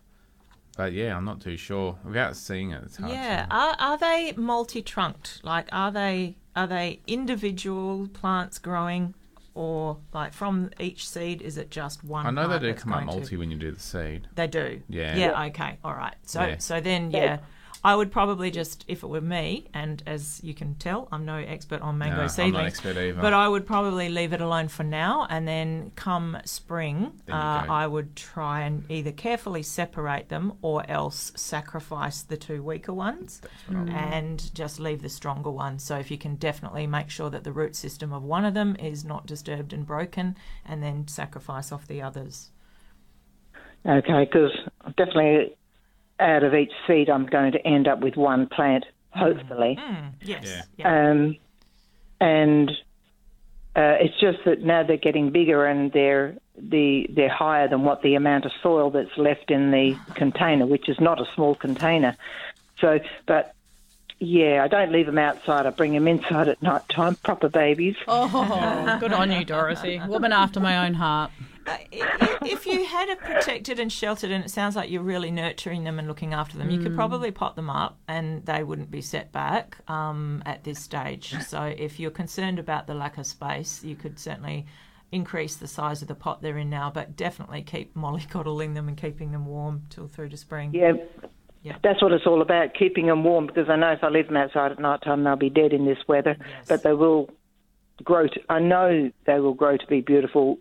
But yeah, I'm not too sure. Without seeing it, it's hard. Yeah, are are they multi-trunked? Like, are they are they individual plants growing, or like from each seed? Is it just one? I know they plant do come up going to- multi when you do the seed. They do. Yeah. Yeah. Okay. All right. So Yeah. so then yeah. I would probably just, if it were me, and as you can tell, I'm no expert on mango No, I'm not seedlings, expert either. but I would probably leave it alone for now, and then come spring, uh. I would try and either carefully separate them or else sacrifice the two weaker ones what I and just leave the stronger ones. So if you can definitely make sure that the root system of one of them is not disturbed and broken, and then sacrifice off the others. Okay, because definitely out of each seed, I'm going to end up with one plant, hopefully. Mm, yes. Um, and uh, it's just that now they're getting bigger and they're the they're higher than what the amount of soil that's left in the container, which is not a small container. So, but yeah, I don't leave them outside. I bring them inside at night time, proper babies. Oh, <laughs> good on you, Dorothy. Woman after my own heart. If you had it protected and sheltered, and it sounds like you're really nurturing them and looking after them, you could Mm. probably pot them up and they wouldn't be set back um, at this stage. <laughs> So if you're concerned about the lack of space, you could certainly increase the size of the pot they're in now, but definitely keep mollycoddling <laughs> them and keeping them warm till through to spring. Yeah. Yeah. That's what it's all about, keeping them warm, because I know if I leave them outside at night time, they'll be dead in this weather. But they will grow. To, I know they will grow to be beautiful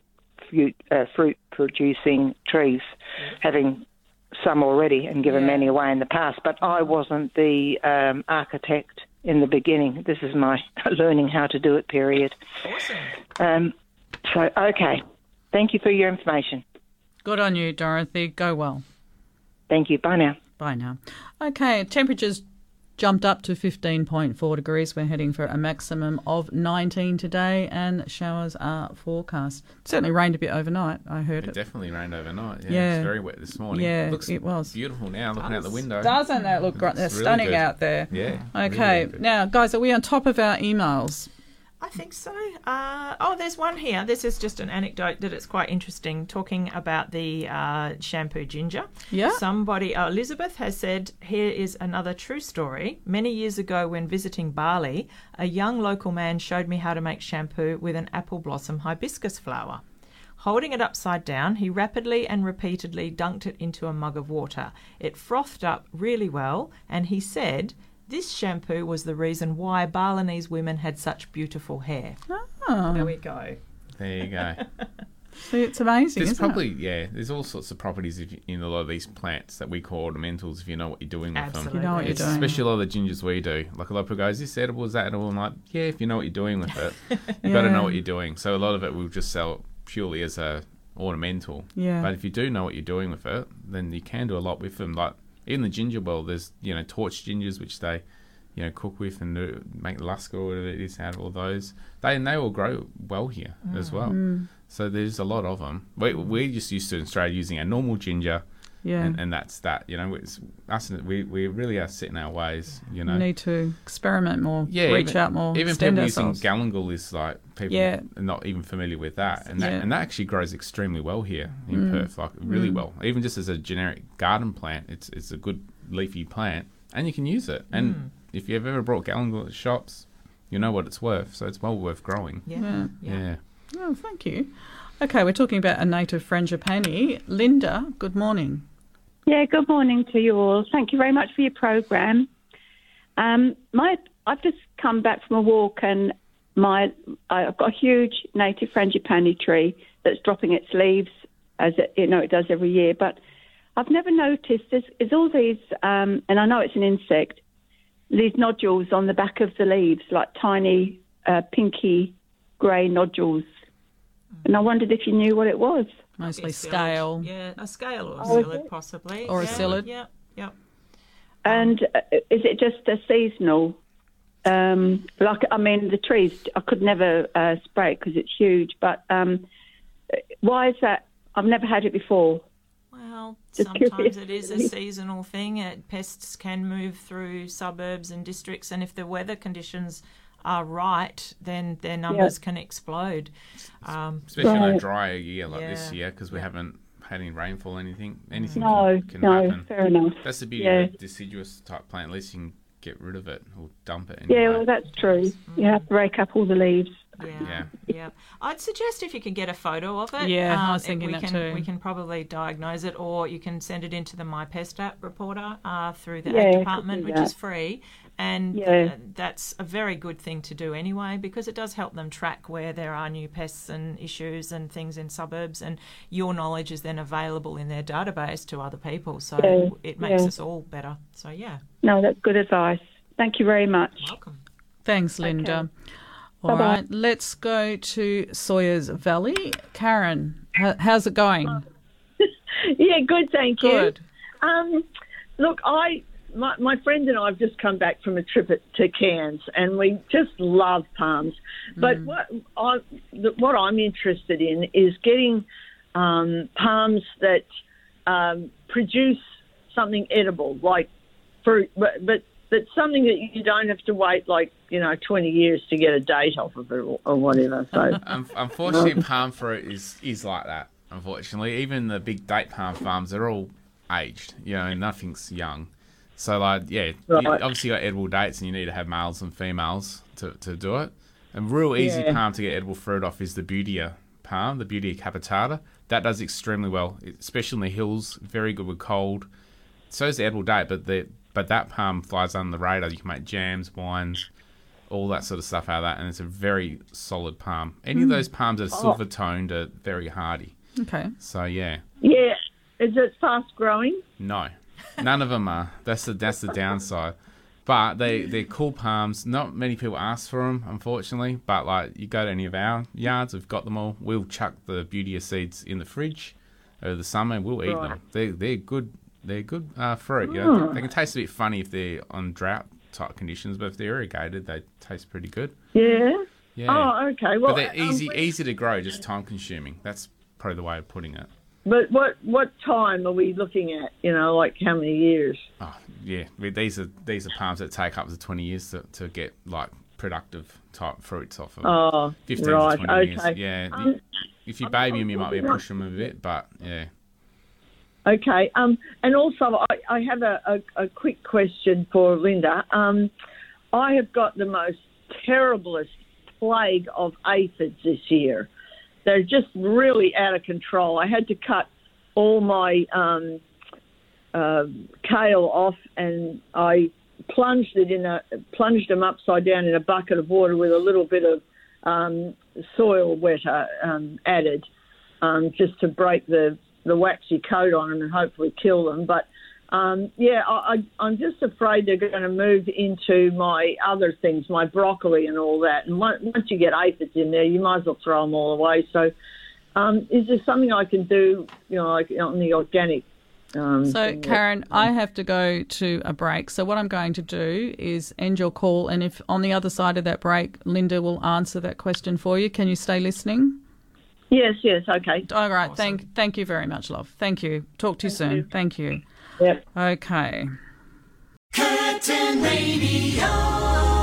fruit, uh, fruit-producing trees, having some already and given many away in the past. But I wasn't the um, architect in the beginning. This is my <laughs> learning how to do it period. Awesome. Um, so, okay. Thank you for your information. Good on you, Dorothy. Go well. Thank you. Bye now. Bye now. Okay, temperatures jumped up to 15.4 degrees. We're heading for a maximum of 19 today, and showers are forecast. Certainly rained a bit overnight. I heard It it. definitely rained overnight. Yeah, Yeah. it's very wet this morning. Yeah, it, looks it was. beautiful now. Looking out the window, Doesn't that look really stunning good. out there. Yeah. Okay, now, guys, are we on top of our emails? I think so. Uh, oh, there's one here. This is just an anecdote that it's quite interesting, talking about the uh, shampoo ginger. Yeah. Somebody, uh, Elizabeth, has said, here is another true story. Many years ago, when visiting Bali, a young local man showed me how to make shampoo with an apple blossom hibiscus flower. Holding it upside down, he rapidly and repeatedly dunked it into a mug of water. It frothed up really well, and he said, this shampoo was the reason why Balinese women had such beautiful hair. Oh. There we go. There you go. <laughs> See, it's amazing, There's isn't probably it? yeah. There's all sorts of properties in a lot of these plants that we call ornamentals. If you know what you're doing with Absolutely. them, You know what you're It's doing. Especially a lot of the gingers we do. Like a lot of people go, "Is this edible? Is that edible?" I'm like, "Yeah, if you know what you're doing with it, <laughs> you've got to know what you're doing." So a lot of it we'll just sell purely as a ornamental. Yeah. But if you do know what you're doing with it, then you can do a lot with them. Like in the ginger world, there's you know torch gingers which they you know cook with and do, make laksa or whatever it is out of all those. They and they all grow well here as well. Mm. So there's a lot of them. We we're just used to in Australia using a normal ginger. Yeah. And, and that's that. You know, it's us. We we really are set in our ways. You know. We need to experiment more, yeah, reach even, out more, Even people ourselves. using galangal is like people Yeah. are not even familiar with that, and that Yeah. and that actually grows extremely well here in Mm. Perth, like really Mm. well. Even just as a generic garden plant, it's it's a good leafy plant, and you can use it. And Mm. if you've ever brought galangal at shops, you know what it's worth. So it's well worth growing. Yeah. yeah. Oh, thank you. Okay, we're talking about a native frangipani. Linda, good morning. Yeah, good morning to you all. Thank you very much for your program. Um, my, I've just come back from a walk and my I've got a huge native frangipani tree that's dropping its leaves as it, you know it does every year, but I've never noticed there's, there's all these, um, and I know it's an insect, these nodules on the back of the leaves, like tiny uh, pinky grey nodules. And I wondered if you knew what it was. Mostly Psyllid. scale. Yeah, a scale or a Oh, psyllid, it? possibly. Or a yeah, psyllid. Yeah, yeah. And uh, is it just a seasonal? Um, like, I mean, the trees, I could never uh, spray it because it's huge, but um, why is that? I've never had it before. Well, sometimes it is a <laughs> seasonal thing. It, pests can move through suburbs and districts, and if the weather conditions are right, then their numbers can explode. Um, Especially in a Right. drier year like this year, because we haven't had any rainfall, or anything. Anything No, can, can no, happen. fair enough. That's the beauty Yeah. of a deciduous type plant. At least you can get rid of it or dump it. In. Yeah, well, that's true. You have to break up all the leaves. Yeah, Yeah. yeah. I'd suggest if you can get a photo of it. Yeah, I um, was thinking we that can, too. We can probably diagnose it, or you can send it into the My Pest app reporter uh, through the Yeah, Ag department, which is free. And Yeah. uh, that's a very good thing to do anyway, because it does help them track where there are new pests and issues and things in suburbs. And your knowledge is then available in their database to other people, so Yeah, it makes yeah. us all better. So yeah, No, that's good advice. Thank you very much. welcome. Thanks, Linda. All Bye-bye. right, let's go to Sawyer's Valley. Karen, h- how's it going? <laughs> Yeah, good, thank you. Good. Um, look, I my, my friend and I have just come back from a trip at, to Cairns, and we just love palms. But what I what I'm interested in is getting um, palms that um, produce something edible, like fruit, but, but but something that you don't have to wait like you know 20 years to get a date off of it or, or whatever. So <laughs> unfortunately, palm fruit is is like that. Unfortunately, even the big date palm farms, they're all aged. You know, nothing's young. So, like, yeah, obviously you Right. obviously got edible dates, and you need to have males and females to, to do it. And real easy Yeah. palm to get edible fruit off is the Butia palm, the Butia capitata. That does extremely well, especially in the hills. Very good with cold. So is the edible date, but the but that palm flies under the radar. You can make jams, wines, all that sort of stuff out of that, and it's a very solid palm. Any of Mm. those palms that are Oh. silver toned are very hardy. Okay. So yeah, yeah, is it fast growing? no, none of them are. That's the that's the downside. But they they're cool palms. Not many people ask for them, unfortunately. But like you go to any of our yards, we've got them all. We'll chuck the Butia seeds in the fridge over the summer, and we'll eat Right. them. They they're good. They're good uh, fruit. You know, Hmm. they can taste a bit funny if they're on drought type conditions, but if they're irrigated, they taste pretty good. Yeah. Yeah. Oh, okay. Well, but they're um, easy easy to grow, just time consuming. That's probably the way of putting it. But what what time are we looking at? You know, like how many years? Oh, yeah. I mean, These are these are palms that take up to twenty years to, to get like productive type fruits off of. Oh, fifteen right, to twenty okay. years. Yeah. Um, if you baby them, you might be able to push them a bit, but yeah. Okay. Um, and also, I, I have a, a, a quick question for Linda. Um, I have got the most terriblest plague of aphids this year. They're just really out of control. I had to cut all my um, uh, kale off, and I plunged it in a plunged them upside down in a bucket of water with a little bit of um, soil wetter um, added, um, just to break the the waxy coat on them and hopefully kill them. But um, yeah, I, I, I'm just afraid they're going to move into my other things, my broccoli and all that. And once, once you get aphids in there, you might as well throw them all away. So, um, is there something I can do, you know, like on the organic? Um, So, thing that- Karen, I have to go to a break. So, what I'm going to do is end your call. And if on the other side of that break, Linda will answer that question for you, can you stay listening? Yes, yes, okay. All right. Thank, thank you very much, love. Thank you. Talk to you soon. Thank you. Yep. Okay. Curtin Radio.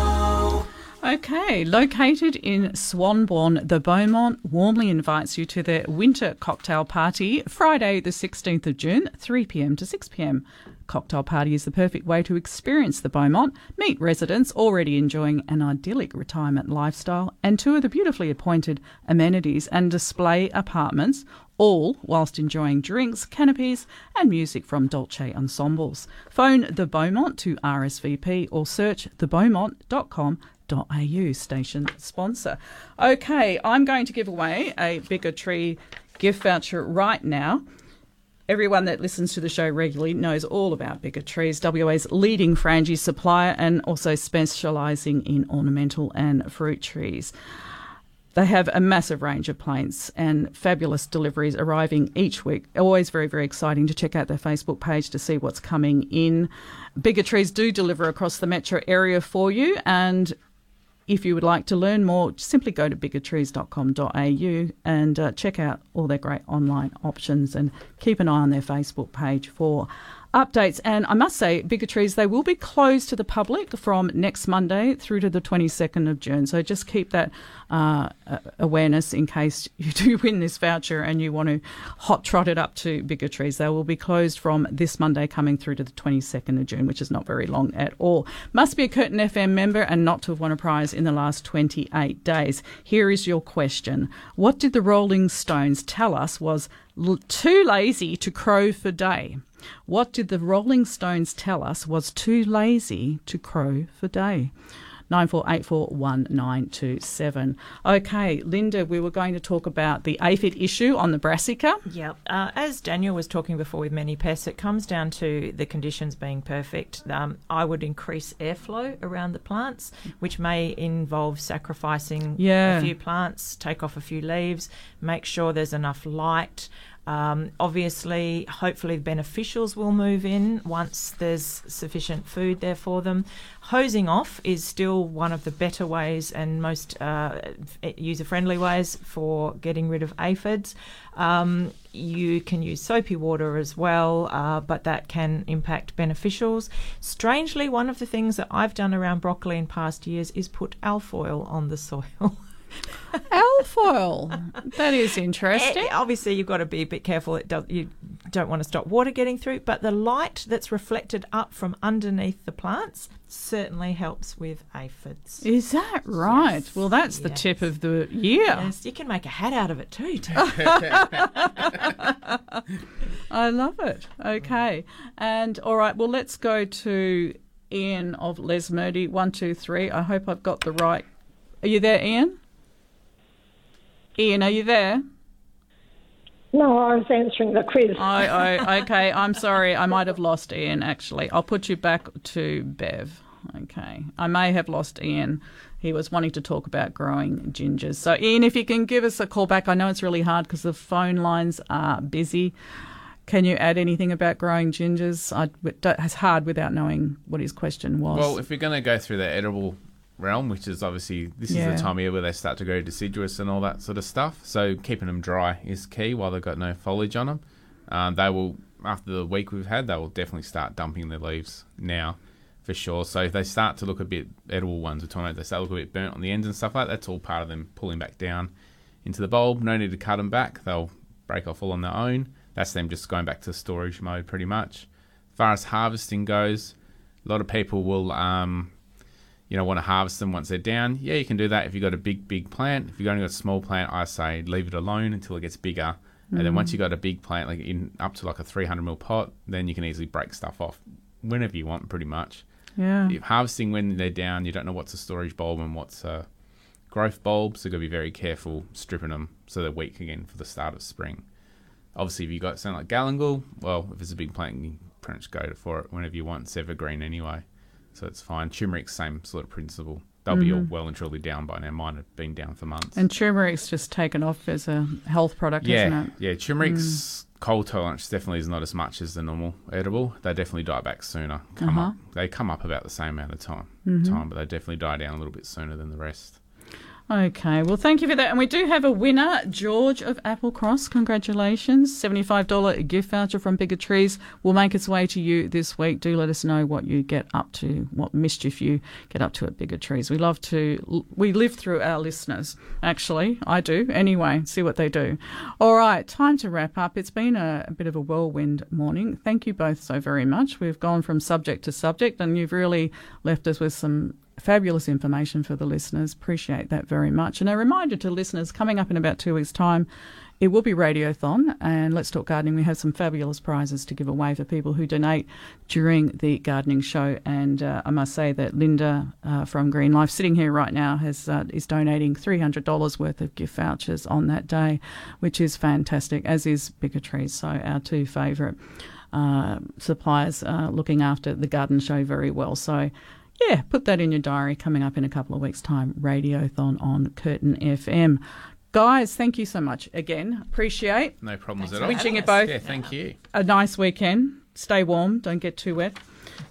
Okay, located in Swanbourne, the Beaumont warmly invites you to their winter cocktail party Friday, the 16th of June, 3 pm to 6 pm. Cocktail party is the perfect way to experience the Beaumont, meet residents already enjoying an idyllic retirement lifestyle, and tour the beautifully appointed amenities and display apartments, all whilst enjoying drinks, canopies, and music from Dolce ensembles. Phone the Beaumont to RSVP or search thebeaumont.com au station sponsor. Okay, I'm going to give away a bigger tree gift voucher right now. Everyone that listens to the show regularly knows all about Bigger Trees, WA's leading frangie supplier and also specialising in ornamental and fruit trees. They have a massive range of plants and fabulous deliveries arriving each week. Always very, very exciting to check out their Facebook page to see what's coming in. Bigger Trees do deliver across the metro area for you, and if you would like to learn more, simply go to biggertrees.com.au and uh, check out all their great online options and keep an eye on their Facebook page for updates. And I must say, Bigger Trees, they will be closed to the public from next Monday through to the 22nd of June. So just keep that uh, awareness in case <laughs> you do win this voucher and you want to hot trot it up to Bigger Trees. They will be closed from this Monday coming through to the 22nd of June, which is not very long at all. Must be a Curtin FM member and not to have won a prize in the last 28 days. Here is your question What did the Rolling Stones tell us was too lazy to crow for day? What did the Rolling Stones tell us was too lazy to crow for day? 94841927. Okay, Linda, we were going to talk about the aphid issue on the brassica. Yep. Uh, as Daniel was talking before with many pests, it comes down to the conditions being perfect. Um, I would increase airflow around the plants, which may involve sacrificing Yeah. a few plants, take off a few leaves, make sure there's enough light. Um, obviously, hopefully, the beneficials will move in once there's sufficient food there for them. Hosing off is still one of the better ways and most uh, user friendly ways for getting rid of aphids. Um, you can use soapy water as well, uh, but that can impact beneficials. Strangely, one of the things that I've done around broccoli in past years is put alfoil on the soil. <laughs> <laughs> alfoil. That is interesting. Eh, obviously, you've got to be a bit careful. It does, you don't want to stop water getting through, but the light that's reflected up from underneath the plants certainly helps with aphids. Is that right? well, that's the tip of the year. Yes, you can make a hat out of it too. too. <laughs> <laughs> I love it. Okay. And all right, well, let's go to Ian of Lesmurdie. One, two, three. I hope I've got the right. Are you there, Ian? Ian, are you there? No, I was answering the quiz. <laughs> I, I, okay, I'm sorry. I might have lost Ian, actually. I'll put you back to Bev. Okay. I may have lost Ian. He was wanting to talk about growing gingers. So, Ian, if you can give us a call back, I know it's really hard because the phone lines are busy. Can you add anything about growing gingers? I, it's hard without knowing what his question was. Well, if we're going to go through the edible realm, which is obviously this Yeah. is the time of year where they start to go deciduous and all that sort of stuff. So keeping them dry is key while they've got no foliage on them. Um, they will after the week we've had, they will definitely start dumping their leaves now, for sure. So if they start to look a bit edible ones, we're talking about they start to look a bit burnt on the ends and stuff like that. That's all part of them pulling back down into the bulb. No need to cut them back; they'll break off all on their own. That's them just going back to storage mode, pretty much. As far as harvesting goes, a lot of people will um, you know, want to harvest them once they're down, yeah, you can do that if you've got a big, big plant. If you've only got a small plant, I say leave it alone until it gets bigger. And then once mm. you've got a big plant, like in up to like a 300 ml pot, then you can easily break stuff off whenever you want, pretty much. Yeah. If harvesting when they're down, you don't know what's a storage bulb and what's a growth bulb, so you've got to be very careful stripping them so they're weak again for the start of spring. Obviously, if you've got something like galangal, well, if it's a big plant, you can pretty much go for it whenever you want. It's evergreen anyway, so it's fine. Turmeric's same sort of principle. They'll be all Mhm. well and truly down by now. Mine have been down for months. and turmeric's just taken off as a health product, yeah, isn't it? yeah. Turmeric's cold tolerance definitely is not as much as the normal edible. They definitely die back sooner. Come Uh-huh. up, they come up about the same amount of time, Mhm. time, but they definitely die down a little bit sooner than the rest. Okay, well, thank you for that. And we do have a winner, George of Applecross. Congratulations. $75 gift voucher from Bigger Trees will make its way to you this week. Do let us know what you get up to, what mischief you get up to at Bigger Trees. We love to, we live through our listeners, actually. I do. Anyway, see what they do. All right, time to wrap up. It's been a, a bit of a whirlwind morning. Thank you both so very much. We've gone from subject to subject, and you've really left us with some fabulous information for the listeners. Appreciate that very much. And a reminder to listeners coming up in about two weeks' time it will be Radiothon, and Let's Talk Gardening. We have some fabulous prizes to give away for people who donate during the gardening show. And uh, I must say that Linda uh, from Green Life, sitting here right now, has uh, is donating three hundred dollars worth of gift vouchers on that day, which is fantastic. As is Trees, so our two favourite uh, suppliers looking after the garden show very well. So yeah, put that in your diary coming up in a couple of weeks' time. Radiothon on Curtin FM. Guys, thank you so much again. Appreciate. No problems Thanks at all. Wishing you both Yeah, thank you. a nice weekend. Stay warm. Don't get too wet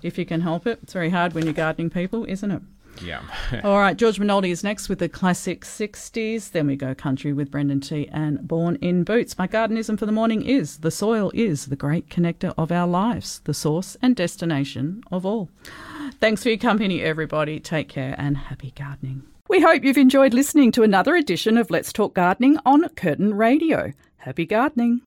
if you can help it. It's very hard when you're gardening people, isn't it? Yeah. <laughs> All right, George Minoldi is next with the classic 60s. Then we go country with Brendan T and Born in Boots. My gardenism for the morning is the soil is the great connector of our lives, the source and destination of all. Thanks for your company, everybody. Take care and happy gardening. We hope you've enjoyed listening to another edition of Let's Talk Gardening on Curtin Radio. Happy gardening.